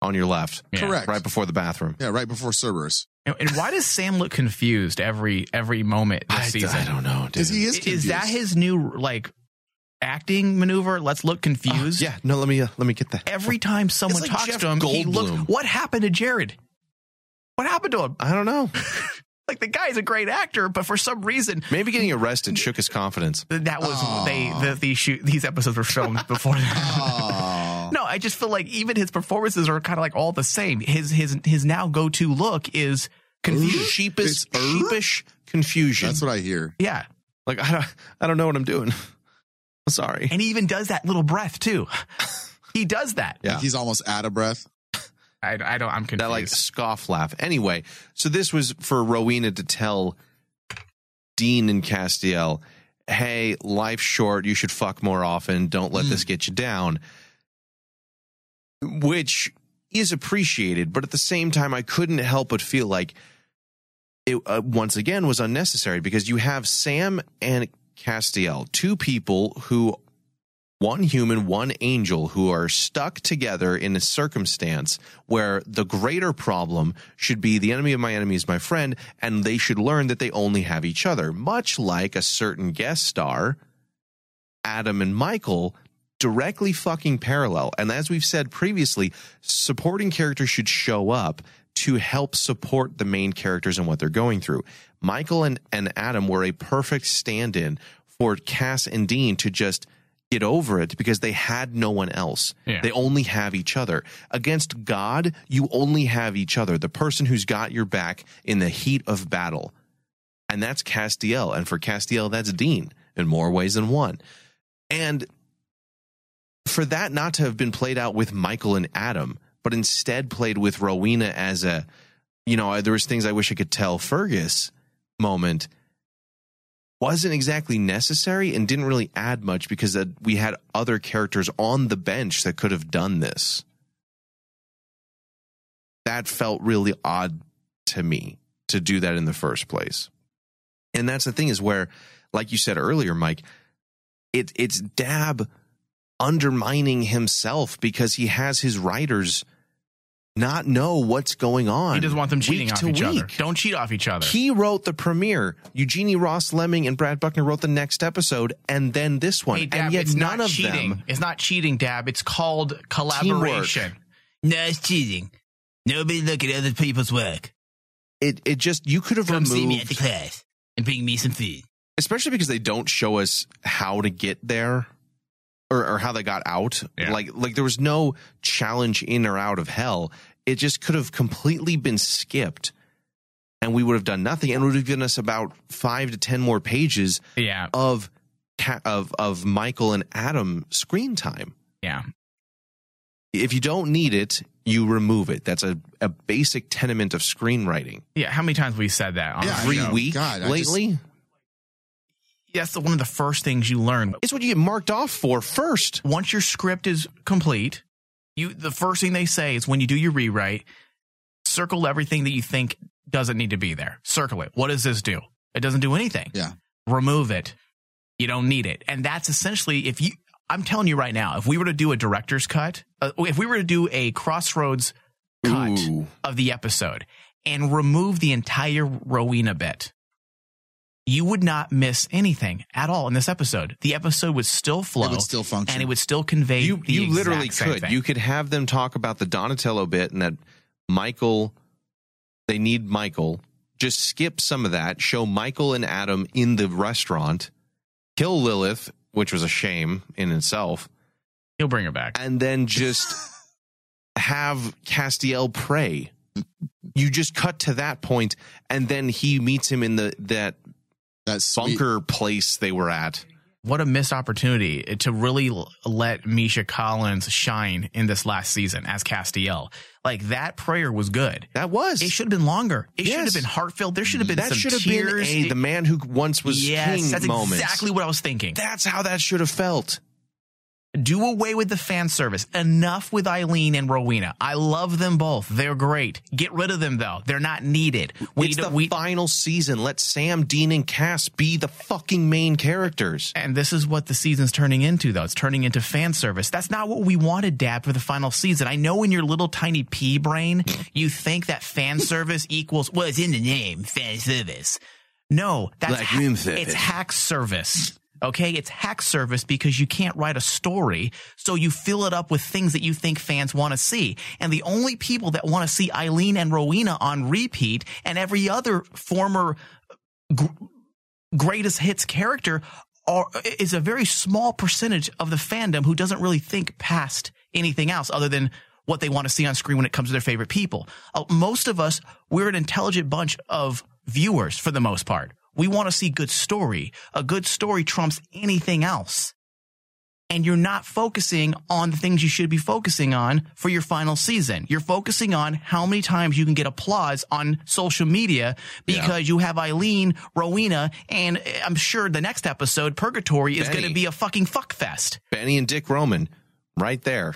on your left. Yeah. Correct. Right before the bathroom. Yeah, right before Cerberus. And, and why does Sam look confused every every moment this I, season? I don't know. dude. Because he is Is that his new like acting maneuver? Let's look confused. yeah, no, let me uh, let me get that. Every time someone like talks Jeff to him, he looks. What happened to Jared? What happened to him? I don't know. Like the guy's a great actor, but for some reason Maybe getting arrested shook his confidence. that was Aw. they the, these shoot these episodes were filmed before that. No, I just feel like even his performances are kind of like all the same. His his his now go to look is confused. Sheepish, It's- sheepish confusion. That's what I hear. Yeah, like I don't, I don't know what I'm doing. I'm sorry. and he even does that little breath too. He does that. Yeah. He's almost out of breath. I, I don't. I'm confused. That like scoff laugh. Anyway, so this was for Rowena to tell Dean and Castiel, "Hey, life's short. You should fuck more often. Don't let this get you down." Which is appreciated, but at the same time, I couldn't help but feel like it uh, once again was unnecessary because you have Sam and Castiel, two people who one human, one angel who are stuck together in a circumstance where the greater problem should be the enemy of my enemy is my friend, and they should learn that they only have each other. Much like a certain guest star, Adam and Michael, directly fucking parallel. And as we've said previously, supporting characters should show up to help support the main characters and what they're going through. Michael and, and Adam were a perfect stand in for Cass and Dean to just get over it because they had no one else. Yeah. They only have each other. Against God, you only have each other, the person who's got your back in the heat of battle. And that's Castiel. And for Castiel, that's Dean in more ways than one. And for that not to have been played out with Michael and Adam, but instead played with Rowena as a, you know, there was things I wish I could tell Fergus moment wasn't exactly necessary and didn't really add much because uh, we had other characters on the bench that could have done this. That felt really odd to me to do that in the first place. And that's the thing is where, like you said earlier, Mike, it it's Dabb undermining himself because he has his writers not know what's going on. He doesn't want them cheating week off to each other. Don't cheat off each other. He wrote the premiere. Eugenie Ross Leming and Brad Buckner wrote the next episode, and then this one. Hey, Dabb, and yet it's none not of cheating. them. It's not cheating, Dabb. It's called collaboration. No, it's cheating. Nobody look at other people's work. It it just you could have Come removed, see me at the class and bring me some food. especially because they don't show us how to get there. Or, or how they got out, Yeah. like like there was no challenge in or out of hell. It just could have completely been skipped, and we would have done nothing, and it would have given us about five to ten more pages Yeah, of of of Michael and Adam screen time. yeah. if you don't need it, you remove it. That's a, a basic tenement of screenwriting. Yeah, how many times have we said that on Yeah, Every week God, I lately, That's the, one of the first things you learn. it's what you get marked off for first. Once your script is complete, you the first thing they say is when you do your rewrite, circle everything that you think doesn't need to be there. Circle it. What does this do? It doesn't do anything. Yeah. Remove it. You don't need it. And that's essentially if you I'm telling you right now, if we were to do a director's cut, uh, if we were to do a crossroads cut Ooh. of the episode and remove the entire Rowena bit, you would not miss anything at all in this episode. The episode would still flow. It would still function. And it would still convey you the you exact literally same could thing. you could have them talk about the donatello bit and that michael they need michael just skip some of that show michael and adam in the restaurant kill lilith which was a shame in itself He'll bring her back. and then just have castiel pray you just cut to that point and then he meets him in the that that sweet, bunker place they were at what a missed opportunity to really let Misha Collins shine in this last season as Castiel. Like that prayer was good. That was. It should have been longer. It should have been heartfelt. There should have been that some should have been a the man who once was yes, king that's moment exactly what I was thinking. that's how that should have felt Do away with the fan service. Enough with Eileen and Rowena. I love them both. They're great. Get rid of them though. They're not needed. We it's the we final season. Let Sam, Dean, and Cass be the fucking main characters. And this is what the season's turning into, though. It's turning into fan service. That's not what we wanted, Dad, for the final season. I know in your little tiny pea brain, you think that fan service equals, well, it's in the name, fan service. No, that's Like room service. it's hack service. Okay, it's hack service because you can't write a story, so you fill it up with things that you think fans want to see. And the only people that want to see Eileen and Rowena on repeat and every other former greatest hits character are, is a very small percentage of the fandom who doesn't really think past anything else other than what they want to see on screen when it comes to their favorite people. Uh, most of us, we're an intelligent bunch of viewers for the most part. We want to see good story. A good story trumps anything else. And you're not focusing on the things you should be focusing on for your final season. You're focusing on how many times you can get applause on social media because you have Eileen, Rowena, and I'm sure the next episode, Purgatory, is going to be a fucking fuck fest. Benny and Dick Roman, right there,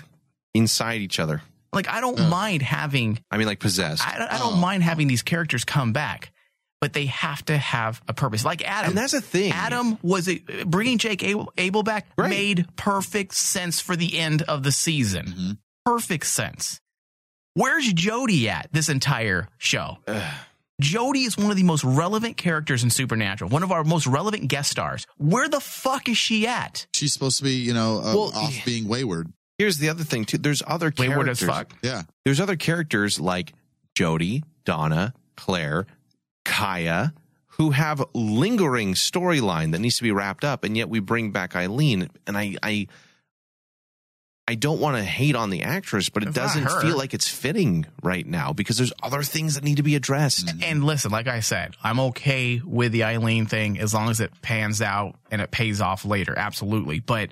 inside each other. Like, I don't mind having I mean, like possessed. I, I don't oh. mind having these characters come back, but they have to have a purpose. Like Adam, And that's the thing. Adam was a, bringing Jake Abel, Abel back Right. made perfect sense for the end of the season. Mm-hmm. Perfect sense. Where's Jody at this entire show? Jody is one of the most relevant characters in Supernatural, one of our most relevant guest stars. Where the fuck is she at? She's supposed to be, you know, uh, Well, off being wayward. Here's the other thing too. There's other Wayward as fuck. Yeah. There's other characters like Jody, Donna, Claire, Kaia, who have lingering storyline that needs to be wrapped up, and yet we bring back Eileen, and I, I, I don't want to hate on the actress, but it It's doesn't feel like it's fitting right now because there's other things that need to be addressed. And listen, like I said, I'm okay with the Eileen thing as long as it pans out and it pays off later. Absolutely. But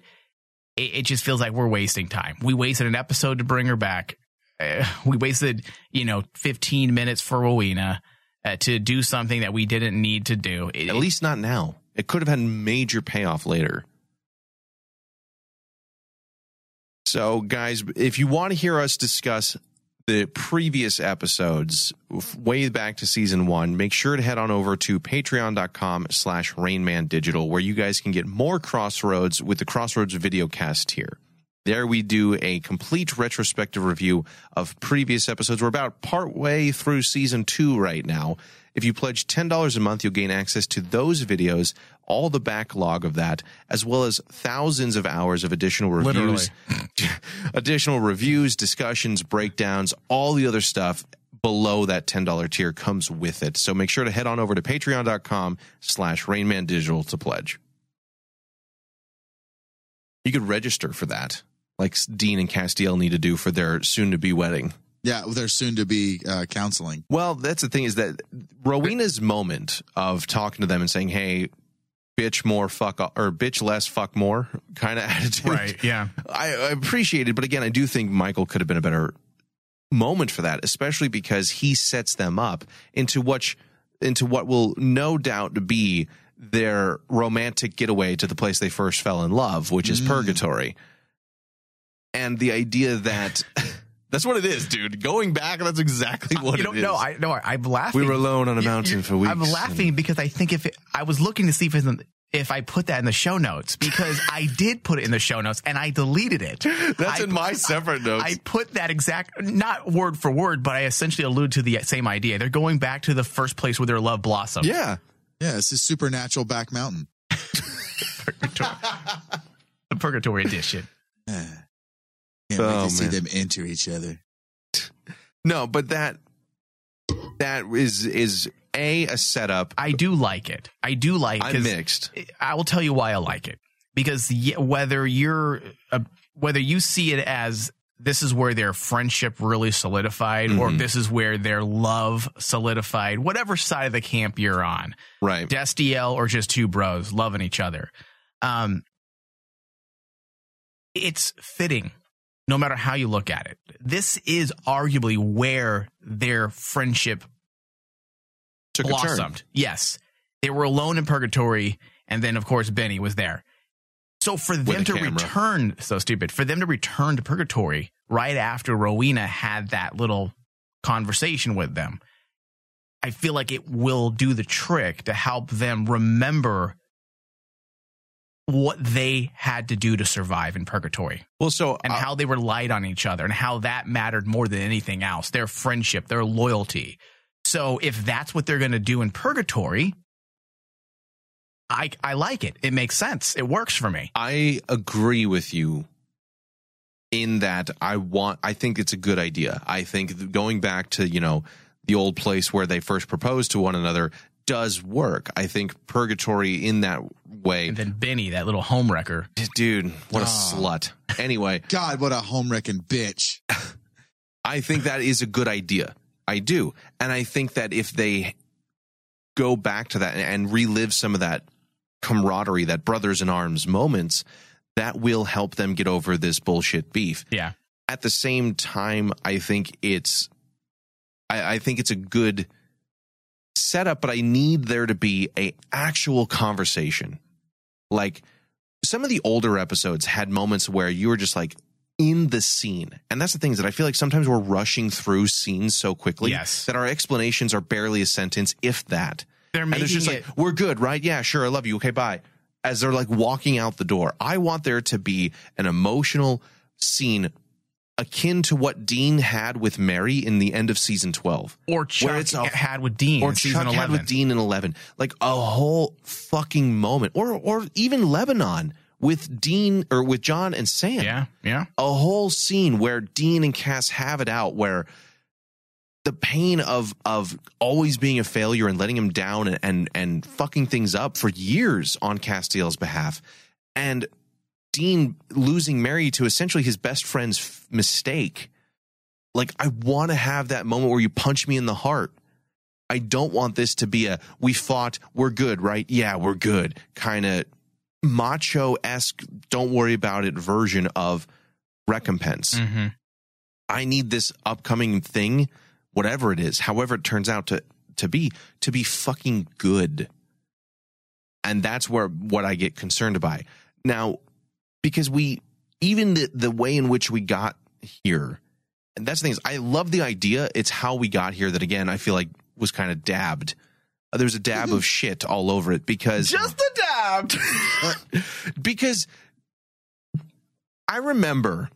it, it just feels like we're wasting time. We wasted an episode to bring her back. Uh, we wasted, you know, 15 minutes for Rowena uh, to do something that we didn't need to do. It- At least not now. It could have had major payoff later. So, guys, if you want to hear us discuss the previous episodes way back to season one, make sure to head on over to patreon.com slash rainmandigital, where you guys can get more Crossroads with the Crossroads video cast here. There we do a complete retrospective review of previous episodes. We're about partway through season two right now. If you pledge $10 a month, you'll gain access to those videos, all the backlog of that, as well as thousands of hours of additional reviews, additional reviews, discussions, breakdowns, all the other stuff below that $10 tier comes with it. So make sure to head on over to patreon.com slash rainmandigital to pledge. You could register for that, like Dean and Castiel need to do for their soon to be wedding. Yeah, they're soon to be uh, counseling. Well, that's the thing is that Rowena's moment of talking to them and saying, "Hey, bitch more, fuck o- or bitch less, fuck more," kind of attitude. Right. Yeah. I, I appreciate it, but again, I do think Michael could have been a better moment for that, especially because he sets them up into what sh- into what will no doubt be their romantic getaway to the place they first fell in love, which is mm. purgatory. And the idea that that's what it is, dude. Going back, that's exactly uh, what you it is. know. I no. I, I'm laughing. We were alone on a mountain for weeks. I'm laughing because I think if it, I was looking to see if if I put that in the show notes because I did put it in the show notes and I deleted it. That's I- in my separate notes. I put that exact, not word for word, but I essentially allude to the same idea. They're going back to the first place where their love blossomed. yeah. Yeah, it's his supernatural back mountain. The Purgatory Edition. Can't wait Oh, to see man. them enter each other. No, but that that is is a a setup. I do like it. I do like. I'm 'cause mixed. I will tell you why I like it because whether you're uh, whether you see it as this is where their friendship really solidified, or Mhm. this is where their love solidified, whatever side of the camp you're on, Right. Destiel or just two bros loving each other, um, it's fitting. No matter how you look at it, this is arguably where their friendship Took a turn. blossomed. Yes. They were alone in purgatory, and then of course Benny was there. So for them to camera. return, so stupid, for them to return to purgatory right after Rowena had that little conversation with them, I feel like it will do the trick to help them remember what they had to do to survive in purgatory Well, so and uh, how they relied on each other and how that mattered more than anything else their friendship their loyalty so if that's what they're going to do in purgatory i i like it it makes sense it works for me I agree with you in that I want I think it's a good idea. I think going back to, you know, the old place where they first proposed to one another does work. I think purgatory in that way. and then benny that little homewrecker Dude, what a Ah. slut. Anyway, God, what a home wrecking bitch. I think that is a good idea. I do. And I think that if they go back to that and, and relive some of that camaraderie, that brothers in arms moments, that will help them get over this bullshit beef. yeah At the same time, I think it's I, I think it's a good setup, but I need there to be a actual conversation. Like some of the older episodes had moments where you were just like in the scene. And that's the things that I feel like sometimes we're rushing through scenes so quickly Yes. that our explanations are barely a sentence, if that. They're And it's just it like, we're good, right? Yeah, sure. I love you. Okay, bye. As they're like walking out the door. I want there to be an emotional scene akin to what Dean had with Mary in the end of season 12. or chuck it's a- had with dean Or Chuck 11 had with Dean in 11. Like a whole fucking moment. Or, or even Lebanon with Dean or with John and Sam yeah yeah a whole scene where Dean and Cass have it out where the pain of of always being a failure and letting him down and and, and fucking things up for years on Castiel's behalf. And Dean losing Mary to essentially his best friend's f- mistake. Like I want to have that moment where you punch me in the heart. I don't want this to be a we fought we're good right? Yeah we're good kind of macho esque don't worry about it version of recompense. Mm-hmm. I need this upcoming thing, whatever it is, however it turns out to to be, to be fucking good. And that's where what I get concerned by. Now, because we even the the way in which we got here, and that's the thing is I love the idea. It's how we got here that again I feel like was kind of dabbed. Uh, There's a dab of shit all over it because just the dab because I remember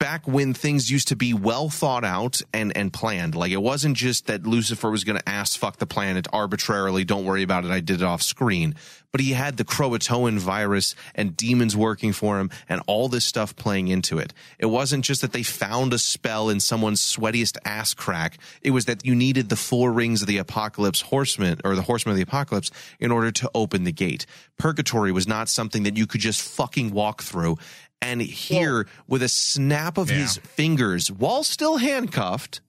back when things used to be well thought out and and planned. Like it wasn't just that Lucifer was going to ask fuck the planet arbitrarily. Don't worry about it. I did it off screen. But he had the Croatoan virus and demons working for him and all this stuff playing into it. It wasn't just that they found a spell in someone's sweatiest ass crack. It was that you needed the four rings of the apocalypse horsemen or the horsemen of the apocalypse in order to open the gate. Purgatory was not something that you could just fucking walk through. And here, with a snap of his fingers, while still handcuffed,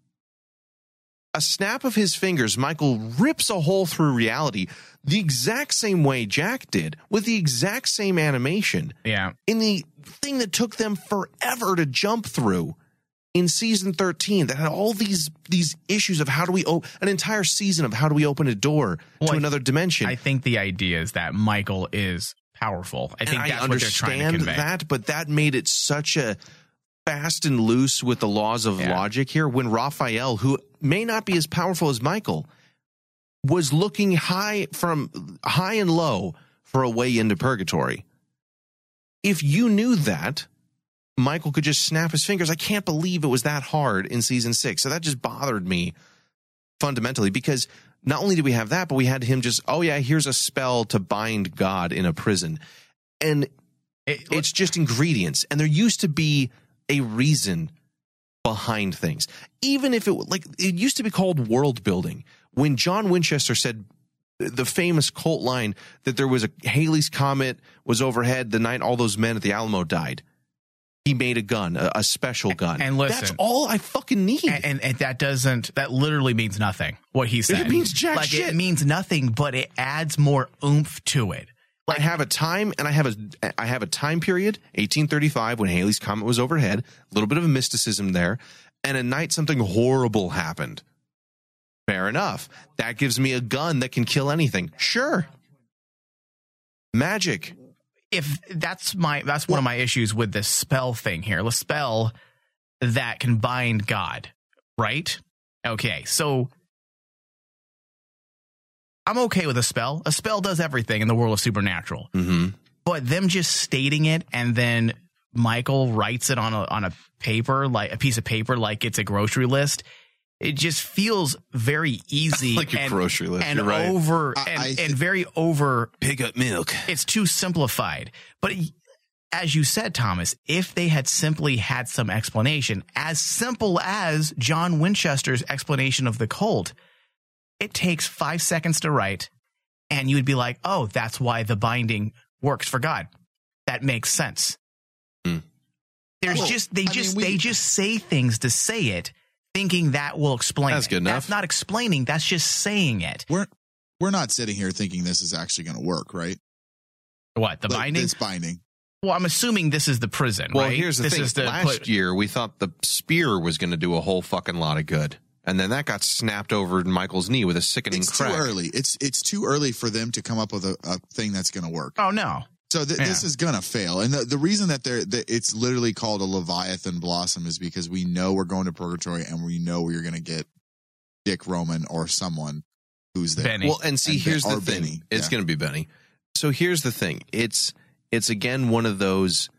a snap of his fingers, Michael rips a hole through reality the exact same way Jack did, with the exact same animation. yeah In the thing that took them forever to jump through in season 13 that had all these these issues of how do we open an entire season of how do we open a door Well, to I- another dimension. i think the idea is that michael is powerful i and think I that's what they're trying to understand convey that, but that made it such a fast and loose with the laws of Yeah. logic here. When Raphael, who may not be as powerful as Michael, was looking high from high and low for a way into purgatory. If you knew that, Michael could just snap his fingers. I can't believe it was that hard in season six. So that just bothered me fundamentally because not only did we have that, but we had him just, oh yeah, here's a spell to bind God in a prison. And it's just ingredients. And there used to be a reason behind things. Even if it like it used to be called world building. When John Winchester said the famous cult line that there was a Halley's comet was overhead the night all those men at the Alamo died. He made a gun, a, a special gun. And listen, that's all I fucking need. And, and, and that doesn't that literally means nothing. What he said. It means jack like shit. it means nothing, but it adds more oomph to it. I have a time and I have a I have a time period, 1835 when Halley's comet was overhead, a little bit of a mysticism there, and a night something horrible happened. Fair enough. That gives me a gun that can kill anything. Sure. Magic. If that's my that's one of my issues with this spell thing here. The spell that can bind God, right? Okay, so I'm okay with a spell. A spell does everything in the world of supernatural. Mm-hmm. But them just stating it and then Michael writes it on a on a paper, like a piece of paper, like it's a grocery list. It just feels very easy, Like a and, grocery list, and you're right. over I- and, I and very over. Pick up milk. It's too simplified. But as you said, Thomas, if they had simply had some explanation, as simple as John Winchester's explanation of the cult, it takes five seconds to write, and you would be like, "Oh, that's why the binding works for God." That makes sense. Hmm. There's Well, just they I mean, just we- they just say things to say it, thinking that will explain. That's it. good enough. That's not explaining. That's just saying it. We're we're not sitting here thinking this is actually going to work, right? What the Like, binding? It's binding. Well, I'm assuming this is the prison. Well, right? here's the this thing. Is the Last put- year, we thought the spear was going to do a whole fucking lot of good. And then that got snapped over Michael's knee with a sickening It's crack. too early. It's it's too early for them to come up with a, a thing that's going to work. Oh no. So th- this is going to fail, and the, the reason that they're that it's literally called a Leviathan blossom is because we know we're going to purgatory, and we know we're going to get Dick Roman or someone who's there. Benny. Well, and see, And here's Ben- the thing. Benny, It's yeah. going to be Benny. So here's the thing. It's it's again one of those.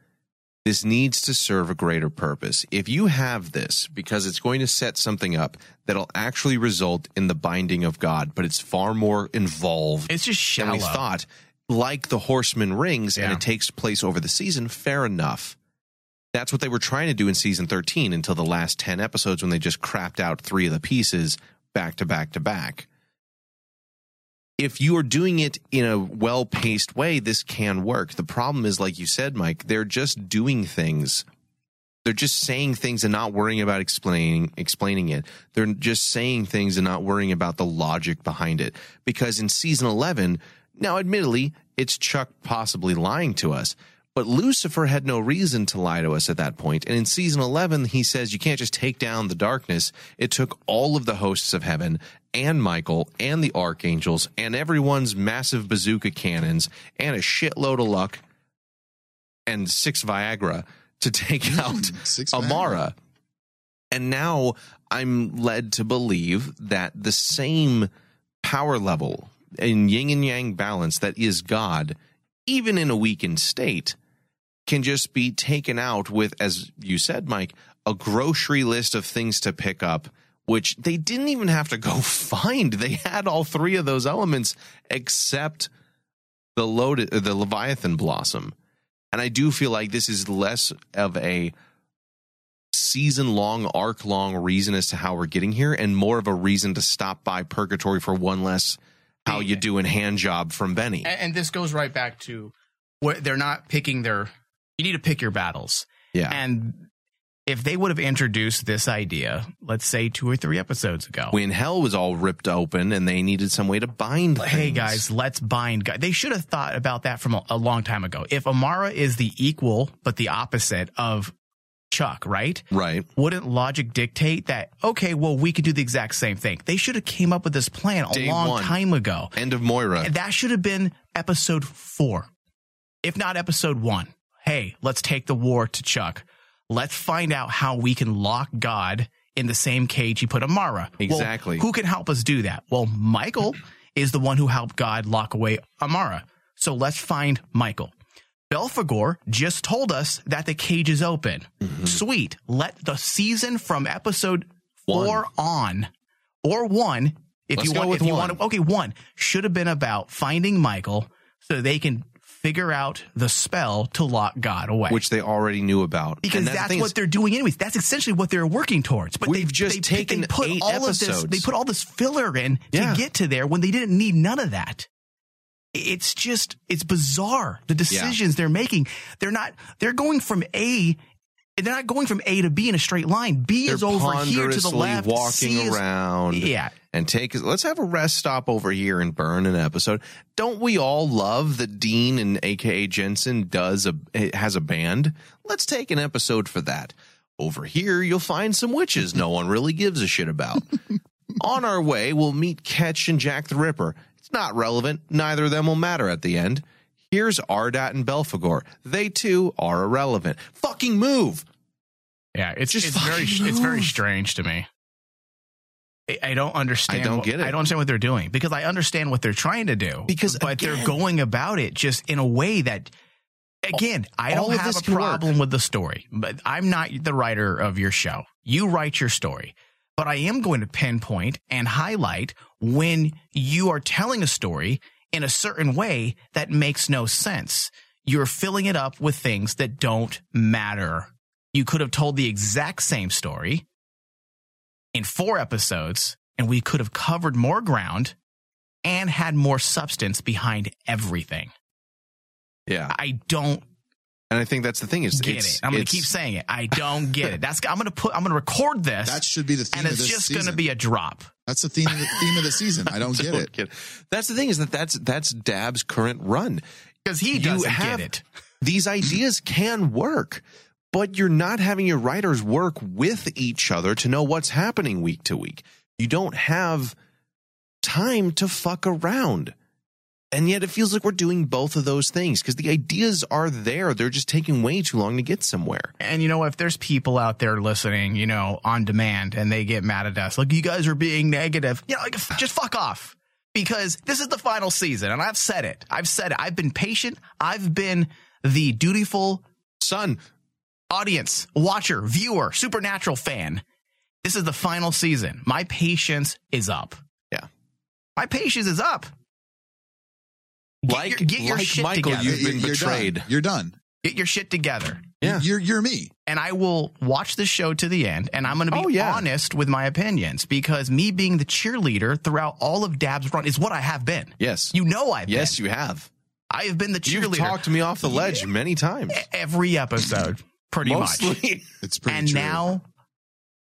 This needs to serve a greater purpose. If you have this, because it's going to set something up that'll actually result in the binding of God, but it's far more involved It's just than we thought. Like the Horseman rings, and it takes place over the season. Fair enough. That's what they were trying to do in season 13 until the last 10 episodes when they just crapped out three of the pieces back to back to back. If you are doing it in a well paced way, this can work. The problem is, like you said, Mike, they're just doing things. They're just saying things and not worrying about explaining explaining it. They're just saying things and not worrying about the logic behind it. Because in season 11, now admittedly, it's Chuck possibly lying to us, but Lucifer had no reason to lie to us at that point. And in season 11, he says you can't just take down the darkness. It took all of the hosts of heaven and Michael and the archangels and everyone's massive bazooka cannons and a shitload of luck and six Viagra to take hmm, out six Amara. And now I'm led to believe that the same power level in yin and yang balance that is God, even in a weakened state, can just be taken out with, as you said, Mike, a grocery list of things to pick up, which they didn't even have to go find. They had all three of those elements except the loaded, the Leviathan blossom. And I do feel like this is less of a season long, arc long reason as to how we're getting here and more of a reason to stop by purgatory for one less how you doing hand job from Benny. and, and this goes right back to where they're not picking their. You need to pick your battles. Yeah. And if they would have introduced this idea, let's say two or three episodes ago, When hell was all ripped open and they needed some way to bind hey guys, let's bind. God. They should have thought about that from a, a long time ago. If Amara is the equal but the opposite of Chuck, right? Right. Wouldn't logic dictate that? Okay, well, we could do the exact same thing. They should have came up with this plan a Day long one. time ago. End of Moira. That should have been episode four, if not episode one. Hey, let's take the war to Chuck. Let's find out how we can lock God in the same cage he put Amara. Well, Exactly. who can help us do that? Well, Michael is the one who helped God lock away Amara. So let's find Michael. Belphegor just told us that the cage is open. Mm-hmm. Sweet. Let the season from episode four on or one If Let's you go want, with if you one. want, to, okay, one should have been about finding Michael so they can figure out the spell to lock God away. which they already knew about. because that's thing what is, they're doing anyways. That's essentially what they're working towards. But they've just they, taken they put eight all of this. episodes. They put all this filler in to get to there when they didn't need none of that. It's just it's bizarre the decisions they're making. They're not. They're going from A. They're not going from A to B in a straight line. B they're is over here to the left. walking C is- around. Yeah. And take let's have a rest stop over here and burn an episode. Don't we all love that Dean and AKA Jensen does a has a band? Let's take an episode for that. Over here you'll find some witches no one really gives a shit about. On our way, we'll meet Ketch and Jack the Ripper. It's not relevant. Neither of them will matter at the end. Here's Ardat and Belphegor. They too are irrelevant. Fucking move. Yeah, it's Just it's very fucking it's very strange to me. I, don't understand. I don't what- get it. I don't understand what they're doing because I understand what they're trying to do. Because, but they're going about it just in a way that. Again, I don't have this a can work. problem with the story, but I'm not the writer of your show. You write your story, but I am going to pinpoint and highlight when you are telling a story in a certain way that makes no sense. You're filling it up with things that don't matter. You could have told the exact same story in four episodes, and we could have covered more ground and had more substance behind everything. Yeah. I don't And I think that's the thing is get it. I'm going to keep saying it. I don't get it. That's I'm going to put. I'm going to record this. That should be the theme and it's just going to be a drop. That's the theme of the theme of the season. I don't get it. That's the thing is that that's that's Dabb's current run because he You doesn't have- get it. These ideas can work, but you're not having your writers work with each other to know what's happening week to week. You don't have time to fuck around. And yet it feels like we're doing both of those things because the ideas are there. They're just taking way too long to get somewhere. And you know, if there's people out there listening, you know, on demand, and they get mad at us, like you guys are being negative, you know, like just fuck off. Because this is the final season, and I've said it. I've said it. I've been patient. I've been the dutiful son, audience, watcher, viewer, supernatural fan. This is the final season. My patience is up. Yeah. My patience is up. Get Like- your, get your like shit Michael, together. you've been You're betrayed. Done. You're done. Get your shit together. Yeah. You're you're me. and I will watch the show to the end, and I'm going to be Oh, yeah. honest with my opinions because me being the cheerleader throughout all of Dabb's run is what I have been. Yes. You know I've Yes, been. you have. I have been the cheerleader You've talked me off the ledge many times. every episode, pretty much. It's pretty And true. now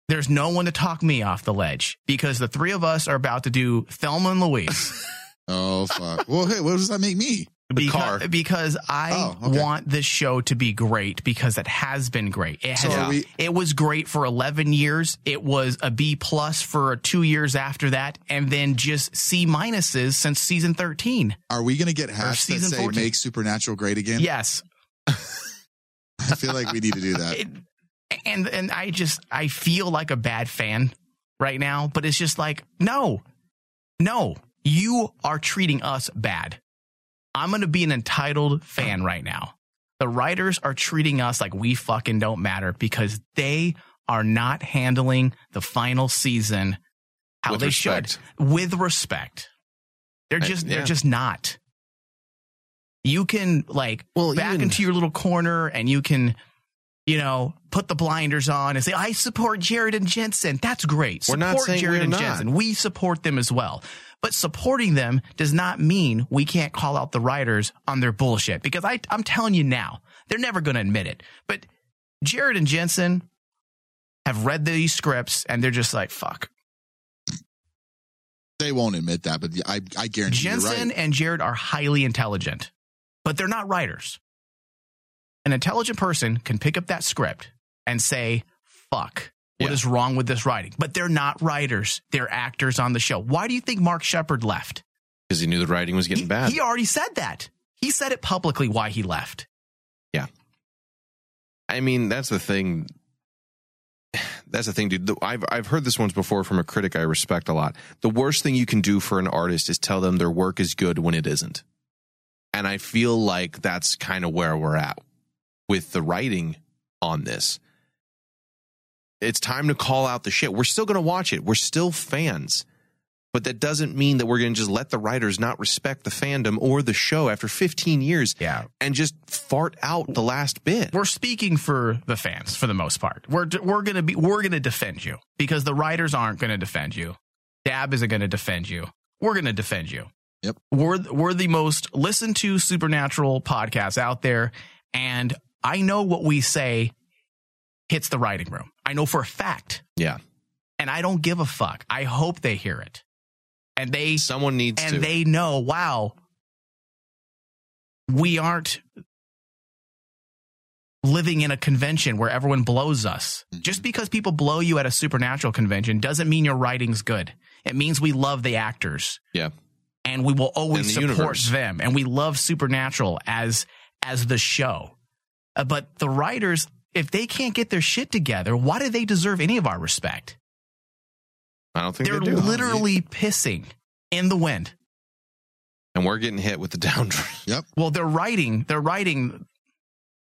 there's no one to talk me off the ledge because the three of us are about to do Thelma and Louise. oh fuck. Well, hey, what does that make me? because, car. because I Oh, okay. want this show to be great because it has been great. It, has, are we- it was great for 11 years. It was a B plus for two years after that, and then just C minuses since season 13. Are we gonna get hats that season say 14. "Make Supernatural Great Again"? Yes, I feel like we need to do that. It- and and I just I feel like a bad fan right now, but it's just like no, no, you are treating us bad. I'm gonna be an entitled fan right now. The writers are treating us like we fucking don't matter because they are not handling the final season how With they respect. should with respect. They're I- just yeah. they're just not. You can like Well, back even- into your little corner and you can you know, put the blinders on and say, I support Jared and Jensen. That's great. We're Support not saying Jared we're and not. Jensen. We support them as well. But supporting them does not mean we can't call out the writers on their bullshit because I, I'm telling you now, they're never going to admit it. But Jared and Jensen have read these scripts and they're just like, fuck. They won't admit that, but I I guarantee Jensen right. and Jared are highly intelligent, but they're not writers. An intelligent person can pick up that script and say, fuck, what is Yeah. wrong with this writing? But they're not writers. They're actors on the show. Why do you think Mark Sheppard left? Because he knew the writing was getting He, bad. he already said that. He said it publicly why he left. Yeah. I mean, that's the thing. That's the thing, dude. I've I've heard this once before from a critic I respect a lot. The worst thing you can do for an artist is tell them their work is good when it isn't. And I feel like that's kind of where we're at with the writing on this. It's time to call out the shit. We're still going to watch it. We're still fans. But that doesn't mean that we're going to just let the writers not respect the fandom or the show after 15 years Yeah. and just fart out the last bit. we're speaking for the fans for the most part. We're we're gonna be we're gonna defend you because the writers aren't gonna defend you. Dabb isn't gonna defend you. We're gonna defend you. Yep. We're we're the most listened to supernatural podcast out there, and I know what we say hits the writing room. I know for a fact, Yeah. and I don't give a fuck. I hope they hear it, and they Someone needs to and to. they know, wow, we aren't living in a convention where everyone blows us. Mm-hmm. Just because people blow you at a supernatural convention doesn't mean your writing's good. It means we love the actors yeah. and we will always the support universe. them and we love supernatural as as the show. Uh, but the writers if they can't get their shit together, why do they deserve any of our respect? I don't think They're they do. literally pissing in the wind. and we're getting hit with the downdraft. Yep. Well, they're writing. They're writing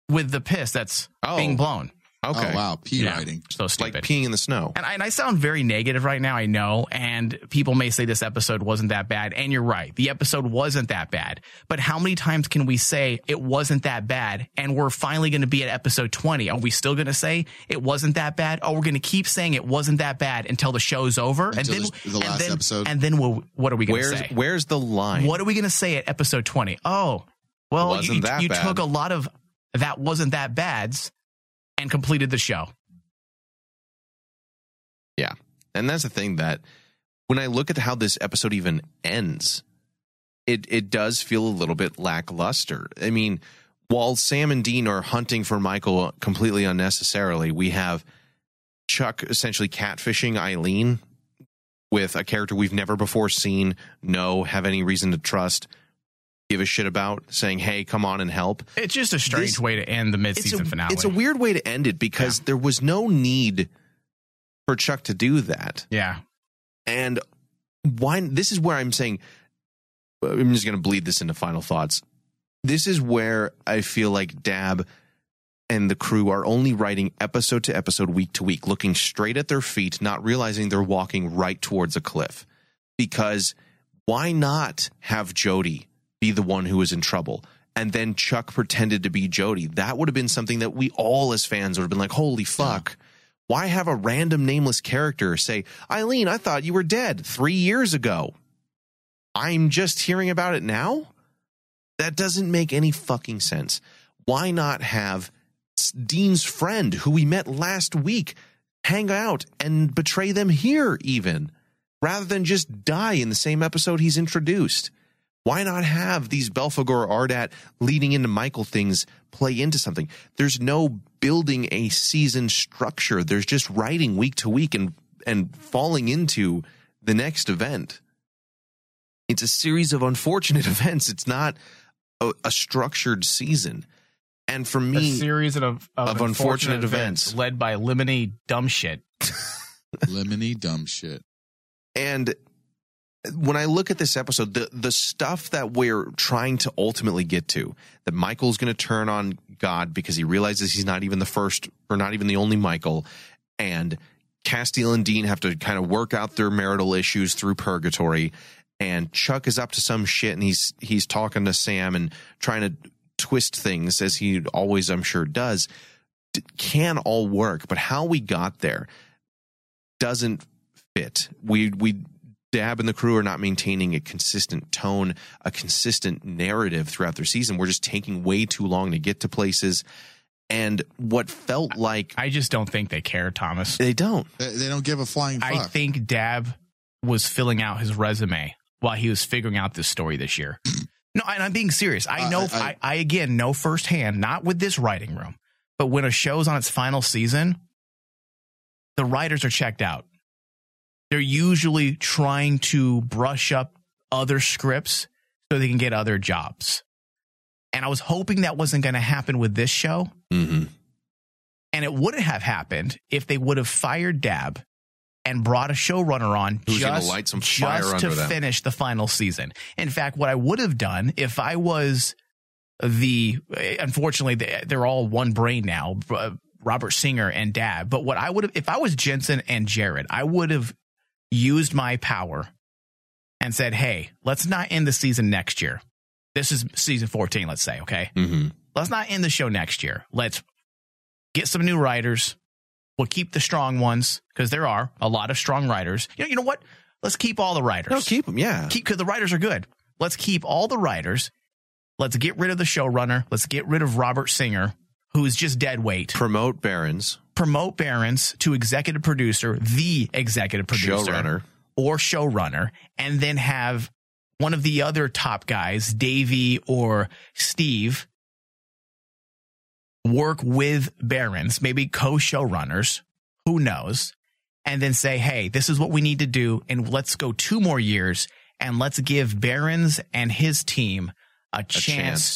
with the piss that's Oh. being blown. Oh, okay. Oh wow, P Yeah. writing. So stupid. Like peeing in the snow. and, I, and I sound very negative right now. I know, and people may say this episode wasn't that bad. And you're right, the episode wasn't that bad. But how many times can we say it wasn't that bad? And we're finally going to be at episode 20. Are we still going to say it wasn't that bad? Oh, we're going to keep saying it wasn't that bad until the show's over, Until and then the- the and last then- episode. And then we'll, what are we going to Where's say? where's the line? What are we going to say at episode 20? Oh, well, you, you bad. took a lot of that wasn't that bads and completed the show. Yeah. And that's the thing that when I look at how this episode even ends, it it does feel a little bit lackluster. I mean, while Sam and Dean are hunting for Michael completely unnecessarily, we have Chuck essentially catfishing Eileen with a character we've never before seen, no, have any reason to trust, give a shit about, saying, "Hey, come on and help." It's just a strange This- way to end the it's a, finale. It's a weird way to end it because there was no need for Chuck to do that. yeah. And why? This is where I'm saying uh, I'm just going to bleed this into final thoughts. This is where I feel like Dabb and the crew are only writing episode to episode, week to week, looking straight at their feet, not realizing they're walking right towards a cliff. Because why not have Jody be the one who was in trouble? And then Chuck pretended to be Jody. That would have been something that we all as fans would have been like, holy fuck. Why have a random nameless character say, Eileen, I thought you were dead three years ago? I'm just hearing about it now? That doesn't make any fucking sense. Why not have Dean's friend, who we met last week, hang out and betray them here, even, rather than just die in the same episode he's introduced? Why not have these Belphegor Ardat leading into Michael things play into something? There's no building a season structure. There's just writing week to week and and falling into the next event. It's a series of unfortunate events. It's not a, a structured season. And for me, A series of, of, of unfortunate events. led by Lemony dumb shit. Lemony dumb shit. And when I look at this episode, the the stuff that we're trying to ultimately get to, that Michael's going to turn on God because he realizes he's not even the first or not even the only Michael, and Castiel and Dean have to kind of work out their marital issues through purgatory, and Chuck is up to some shit and he's he's talking to Sam and trying to twist things as he always I'm sure does. Can all work, but how we got there doesn't fit. We we Dabb and the crew are not maintaining a consistent tone, a consistent narrative throughout their season. We're just taking way too long to get to places. And what felt like I just don't think they care, Thomas. they don't. They, they don't give a flying fuck. I think Dabb was filling out his resume while he was figuring out this story this year. no, and I'm being serious. I Uh, know, I- I, I again know firsthand, not with this writing room, but when a show's on its final season, the writers are checked out. They're usually trying to brush up other scripts so they can get other jobs. And I was hoping that wasn't going to happen with this show. Mm-hmm. And it wouldn't have happened if they would have fired Dabb and brought a showrunner on Who's just, light some fire just to them. finish the final season. In fact, what I would have done if I was the, unfortunately, they- they're all one brain now, uh, Robert Singer and Dabb. But what I would have, if I was Jensen and Jared, I would have used my power and said, "Hey, let's not end the season next year. This is season 14, let's say, okay? Mm-hmm. Let's not end the show next year. Let's get some new writers. We'll keep the strong ones because there are a lot of strong writers. You know, you know what? Let's keep all the writers. No, keep them. Yeah. Keep because the writers are good. Let's keep all the writers. Let's get rid of the showrunner. Let's get rid of Robert Singer, who is just dead weight. Promote Berens. Promote Berens to executive producer, the executive producer, Showrunner. or showrunner, and then have one of the other top guys, Davy or Steve, work with Berens, maybe co-showrunners, who knows, and then say, "Hey, this is what we need to do, and let's go two more years, and let's give Berens and his team a, chance,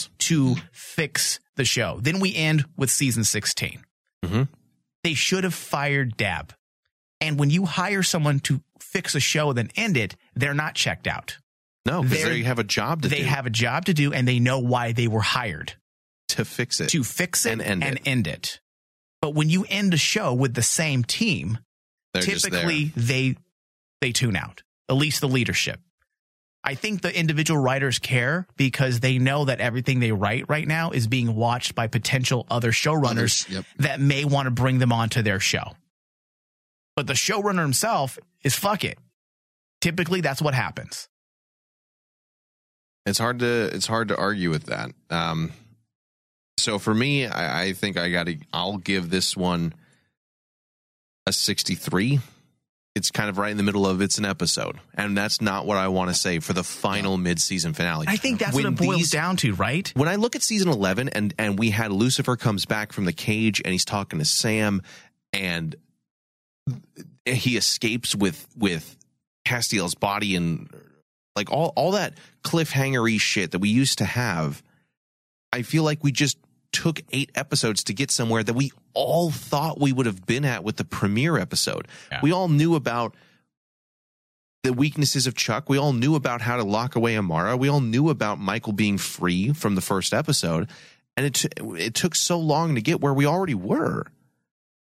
chance. to fix the show." Then we end with season sixteen. Mhm. They should have fired Dabb. And when you hire someone to fix a show and then end it, they're not checked out. No, because They're- have a job to they do have a job to do and they know why they were hired to fix it. to fix it And end it. end it. But when you end a show with the same team, They're typically they they tune out. At least the leadership. I think the individual writers care because they know that everything they write right now is being watched by potential other showrunners Others, yep. that may want to bring them onto their show. But the showrunner himself is fuck it. Typically, that's what happens. It's hard to it's hard to argue with that. Um, so for me, I, I think I got to. I'll give this one a sixty-three. It's kind of right in the middle of it's an episode, and that's not what I want to say for the final mid-season finale. I think that's When what it boils these- down to, right? when I look at season 11 and and we had Lucifer comes back from the cage and he's talking to Sam and he escapes with with Castiel's body and like all all that cliffhangery shit that we used to have I feel like we just took 8 episodes to get somewhere that we all thought we would have been at with the premiere episode. Yeah. We all knew about the weaknesses of Chuck. We all knew about how to lock away Amara. We all knew about Michael being free from the first episode. And it, t- it took so long to get where we already were.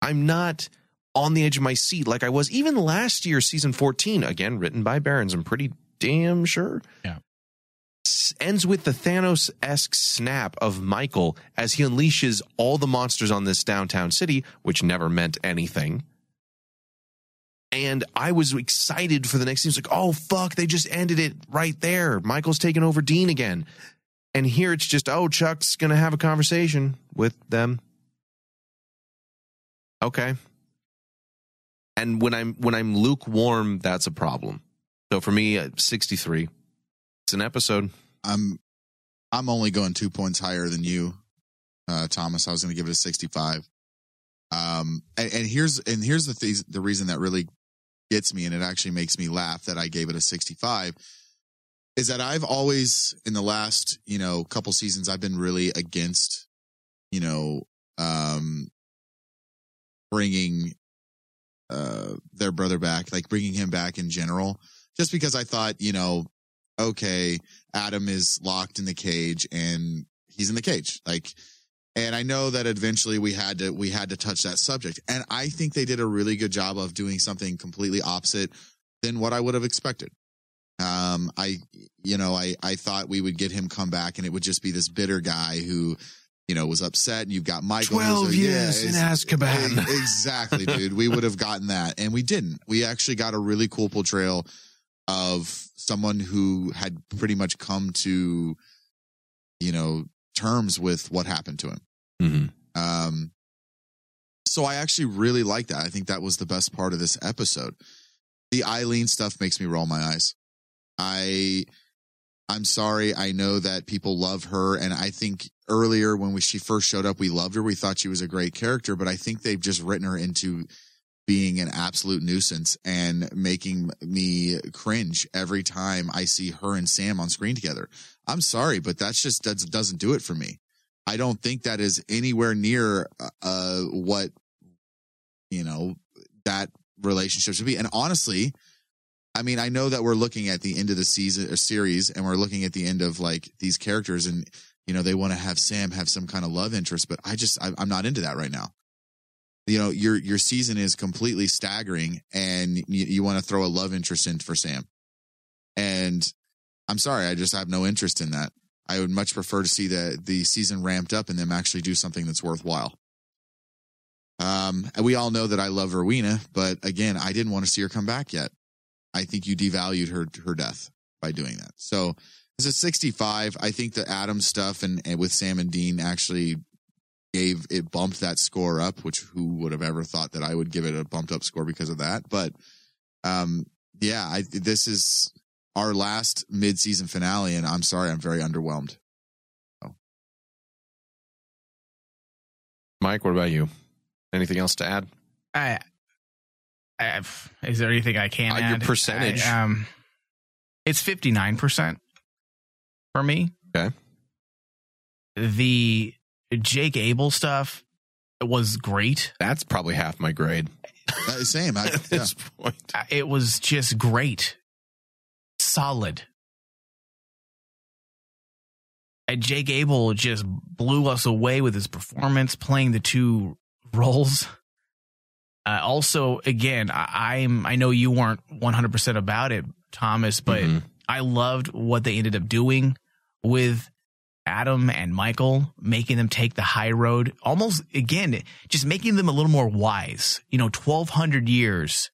I'm not on the edge of my seat like I was even last year, season 14, again, written by Berens. I'm pretty damn sure. Yeah. Ends with the Thanos esque snap of Michael as he unleashes all the monsters on this downtown city, which never meant anything and I was excited for the next scene. It's like, oh fuck, they just ended it right there. Michael's taking over Dean again, and here it's just, oh, Chuck's gonna have a conversation with them. Okay, and when I'm when I'm lukewarm, that's a problem. So for me, uh, 63. It's an episode. I'm I'm only going two points higher than you, uh, Thomas. I was going to give it a 65. Um, and, and here's and here's the th- the reason that really gets me, and it actually makes me laugh that I gave it a 65, is that I've always in the last you know couple seasons I've been really against, you know, um, bringing uh their brother back, like bringing him back in general, just because I thought you know okay, Adam is locked in the cage and he's in the cage. Like, and I know that eventually we had to, we had to touch that subject. And I think they did a really good job of doing something completely opposite than what I would have expected. Um, I, you know, I, I thought we would get him come back and it would just be this bitter guy who, you know, was upset and you've got Michael. 12 a- years in it's- Azkaban. Exactly, dude. We would have gotten that and we didn't. We actually got a really cool portrayal of someone who had pretty much come to, you know, terms with what happened to him. Mm-hmm. Um, so I actually really like that. I think that was the best part of this episode. The Eileen stuff makes me roll my eyes. I, I'm sorry. I know that people love her, and I think earlier when we, she first showed up, we loved her. We thought she was a great character, but I think they've just written her into being an absolute nuisance and making me cringe every time I see her and Sam on screen together. I'm sorry, but that's just that doesn't do it for me. I don't think that is anywhere near uh what you know that relationship should be. And honestly, I mean, I know that we're looking at the end of the season or series and we're looking at the end of like these characters and you know they want to have Sam have some kind of love interest, but I just I, I'm not into that right now you know your your season is completely staggering and you, you want to throw a love interest in for sam And I'm sorry, I just have no interest in that. I would much prefer to see the the season ramped up and them actually do something that's worthwhile. Um, and we all know that I love Rowena, but again, I didn't want to see her come back yet. I think you devalued her her death by doing that. So it's a 65. I think the Adam stuff and, and with Sam and Dean actually gave it bumped that score up, which who would have ever thought that I would give it a bumped up score because of that? But um, yeah, I, this is our last mid season finale, and I'm sorry, I'm very underwhelmed. Mike, what about you? Anything else to add? I, I is there anything I can Uh, your percentage. I, um, it's fifty nine percent for me. Okay. The Jake Abel stuff was great. That's probably half my grade. Uh, Same. I, At this point. Uh, It was just great, solid. And Jake Abel just blew us away with his performance, playing the two roles. Uh, also, again, I, I'm I know you weren't 100 percent about it, Thomas, but I loved what they ended up doing with Adam and Michael, making them take the high road. Almost again, just making them a little more wise. You know, 1,200 years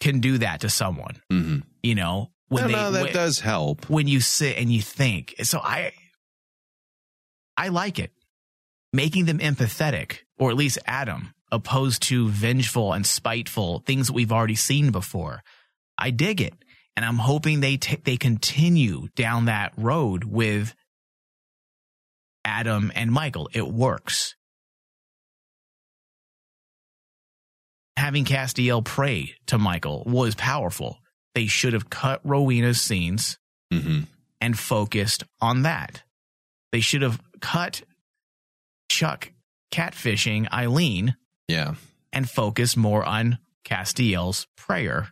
can do that to someone. Mm-hmm. You know, No, no, that when- does help. when you sit and you think. So I, I like it, making them empathetic, or at least Adam, opposed to vengeful and spiteful things that we've already seen before. I dig it, and I'm hoping they ta they continue down that road with Adam and Michael. It works. Having Castiel pray to Michael was powerful. They should have cut Rowena's scenes Mm-hmm. and focused on that. They should have cut Chuck catfishing Eileen Yeah. and focused more on Castiel's prayer.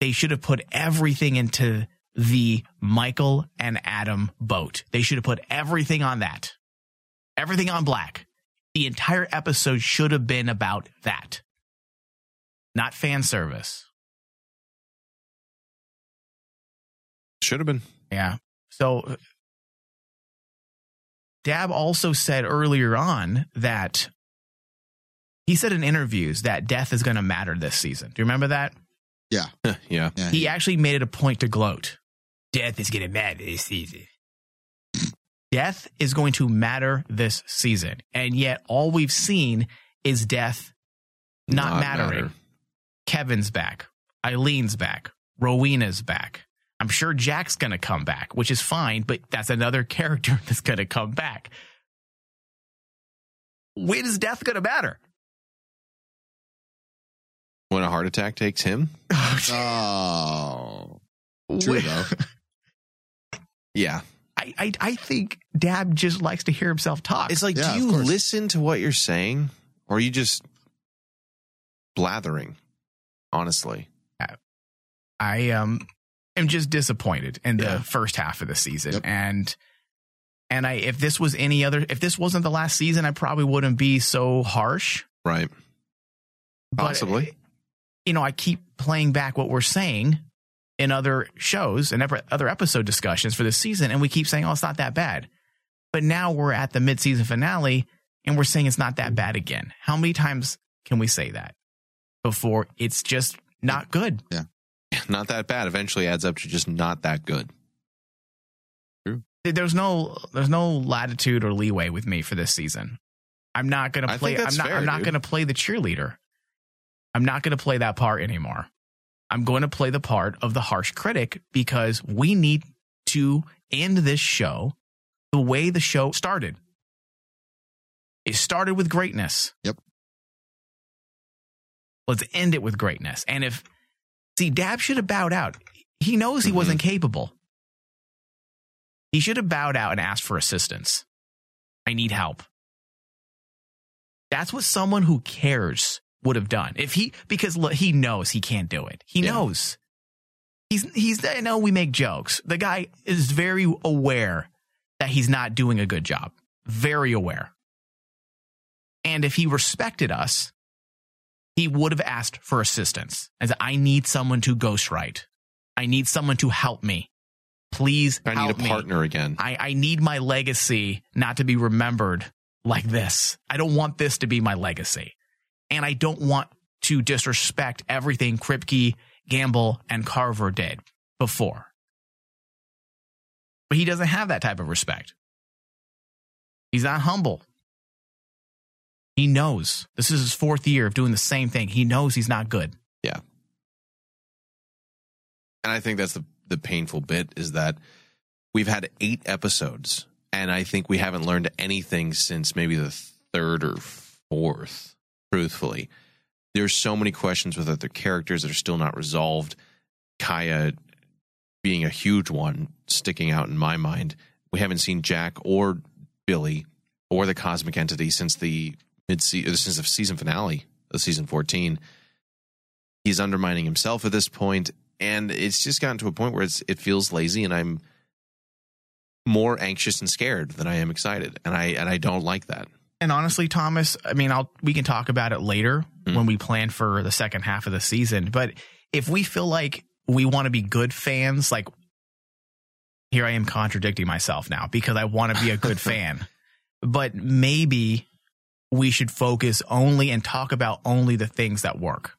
They should have put everything into the Michael and Adam boat. They should have put everything on that. Everything on black. The entire episode should have been about that. Not fan service. Should have been. Yeah. So Dabb also said earlier on that he said in interviews that death is going to matter this season. Do you remember that? Yeah. yeah. Yeah. He actually made it a point to gloat. Death is going to matter this season. Death is going to matter this season. And yet all we've seen is death not, Not mattering. matter. Kevin's back. Eileen's back. Rowena's back. I'm sure Jack's going to come back, which is fine, but that's another character that's going to come back. When is death going to matter? When a heart attack takes him? Oh, oh. True though. Yeah. I, I, I think Dabb just likes to hear himself talk. It's like, Yeah, do you listen to what you're saying? Or are you just blathering? Honestly. I um am just disappointed in the Yeah. first half of the season. Yep. And and I if this was any other if this wasn't the last season, I probably wouldn't be so harsh. Right. But, Possibly. you know, I keep playing back what we're saying in other shows and other episode discussions for this season, and we keep saying, "Oh, it's not that bad." But now we're at the mid-season finale, and we're saying it's not that bad again. How many times can we say that before it's just not good? Yeah, not that bad. Eventually adds up to just not that good. There's no there's no latitude or leeway with me for this season. I'm not gonna I play. think I'm not. fair, I'm not dude. gonna play the cheerleader. I'm not gonna play that part anymore. I'm going to play the part of the harsh critic because we need to end this show the way the show started. It started with greatness. Yep. Let's end it with greatness. And if see, Dabb should have bowed out. He knows he mm-hmm. wasn't capable. He should have bowed out and asked for assistance. I need help. That's what someone who cares would have done. If he, because look, he knows he can't do it. He Yeah. knows. He's, he's, I know we make jokes. The guy is very aware that he's not doing a good job. Very aware. And if he respected us, he would have asked for assistance As I need someone to ghostwrite. I need someone to help me. Please I need a me. partner again. I, I need my legacy not to be remembered like this. I don't want this to be my legacy. And I don't want to disrespect everything Kripke, Gamble, and Carver did before. But he doesn't have that type of respect. He's not humble. He knows this is his fourth year of doing the same thing. He knows he's not good. Yeah. And I think that's the the painful bit is that we've had eight episodes, and I think we haven't learned anything since maybe the third or fourth. Truthfully, there's so many questions with other characters that are still not resolved. Kaia being a huge one sticking out in my mind. We haven't seen Jack or Billy or the cosmic entity since the mid uh, since the season finale of season 14 he's undermining himself at this point and it's just gotten to a point where it's it feels lazy and i'm more anxious and scared than i am excited and i and i don't like that And honestly, Thomas, I mean, I'll we can talk about it later when we plan for the second half of the season. But if we feel like we want to be good fans, like here I am contradicting myself now because I want to be a good fan. But maybe we should focus only and talk about only the things that work.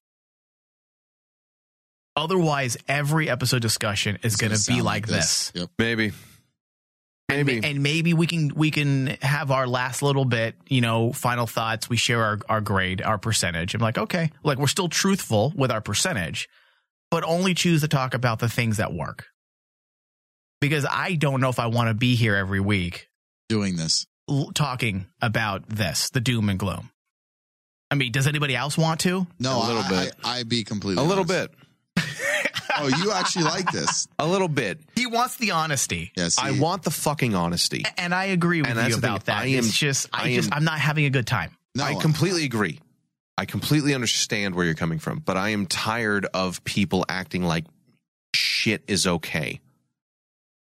Otherwise, every episode discussion is going to be like this. Yep. maybe Maybe. And, maybe we can we can have our last little bit, you know, final thoughts. We share our, our grade, our percentage. I'm like, okay, like we're still truthful with our percentage, but only choose to talk about the things that work. Because I don't know if I want to be here every week doing this, l- talking about this, the doom and gloom. I mean, does anybody else want to? No, A little I, bit. I, I be completely a little bit Oh, you actually like this? a little bit He wants the honesty. Yes. i want the fucking honesty And I agree with And you about that. I am- it's just I, I just am- I'm not having a good time. No, I completely agree. I completely understand where you're coming from, but I am tired of people acting like shit is okay.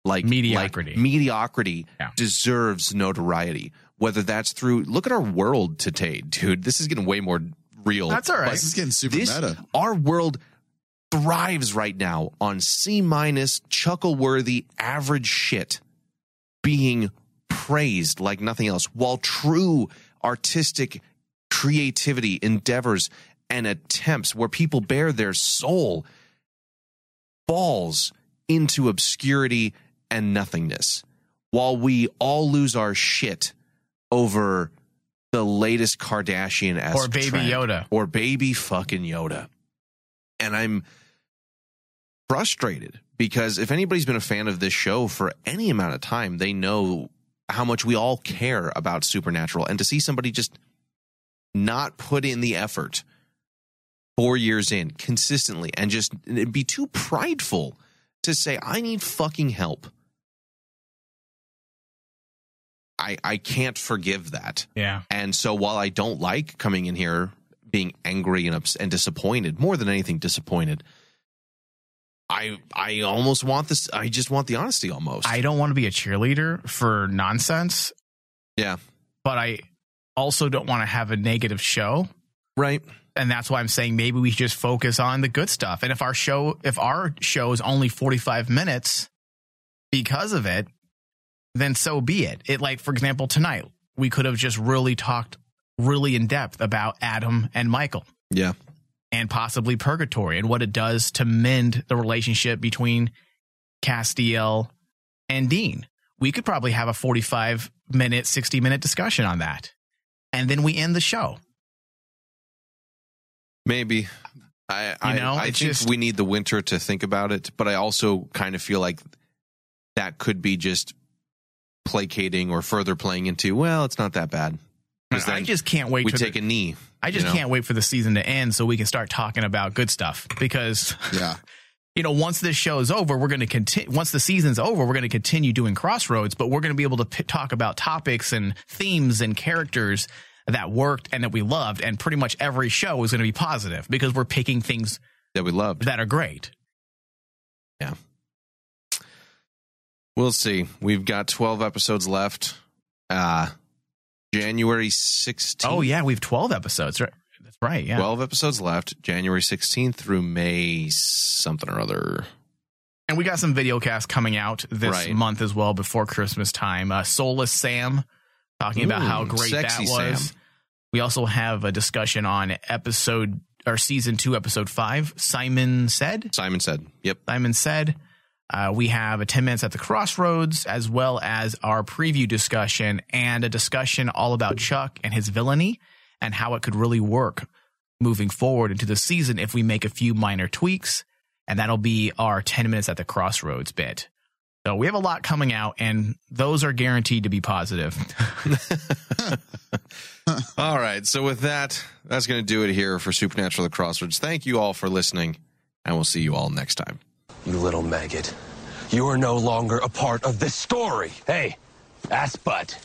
Like Mediocrity. like mediocrity Yeah. deserves notoriety. Whether that's through look at our world today, dude. This is getting way more real. That's all right. but This is getting super this- meta. Our world thrives right now on C minus, chuckle worthy, average shit being praised like nothing else, while true artistic creativity, endeavors, and attempts where people bear their soul falls into obscurity and nothingness. While we all lose our shit over the latest Kardashian Or Baby Yoda. or baby fucking Yoda. And I'm frustrated because if anybody's been a fan of this show for any amount of time, they know how much we all care about Supernatural. And to see somebody just not put in the effort four years in consistently and just be too prideful to say, I need fucking help. I, I can't forgive that. Yeah. And so while I don't like coming in here being angry and ups- and disappointed, more than anything disappointed, I I almost want this I just want the honesty almost. I don't want to be a cheerleader for nonsense, yeah. but I also don't want to have a negative show. Right. And that's why I'm saying maybe we just focus on the good stuff. And if our show if our show is only 45 minutes because of it, then so be it. It like for example tonight, we could have just really talked really in depth about Adam and Michael Yeah. And possibly purgatory and what it does to mend the relationship between Castiel and Dean. We could probably have a 45 minute, 60 minute discussion on that. And then we end the show. Maybe. I I, know, I think just- we need the winter to think about it, but I also kind of feel like that could be just placating or further playing into, well, it's not that bad. I just can't wait we take a knee. I just you know? can't wait for the season to end so we can start talking about good stuff because Yeah. you know once this show is over we're going to continue once the season's over we're going to continue doing crossroads but we're going to be able to p- talk about topics and themes and characters that worked and that we loved and pretty much every show is going to be positive because we're picking things that we loved. that are great Yeah. We'll see. We've got 12 episodes left. Uh January 16th. oh yeah we have 12 episodes right that's right yeah 12 episodes left, January 16th through May something or other. And we got some video casts coming out this Right. month as well before Christmas time. Uh, Soulless Sam talking about how Ooh, great that was. Sam. We also have a discussion on episode or season two, episode five. Simon said. Simon said. Yep. Simon said. Uh, we have a 10 minutes at the crossroads, as well as our preview discussion and a discussion all about Chuck and his villainy and how it could really work moving forward into the season if we make a few minor tweaks. And that'll be our 10 minutes at the crossroads bit. So we have a lot coming out, and those are guaranteed to be positive. All right. So with that, that's going to do it here for Supernatural The Crossroads. Thank you all for listening, and we'll see you all next time. You little maggot. You are no longer a part of this story. Hey, ass butt.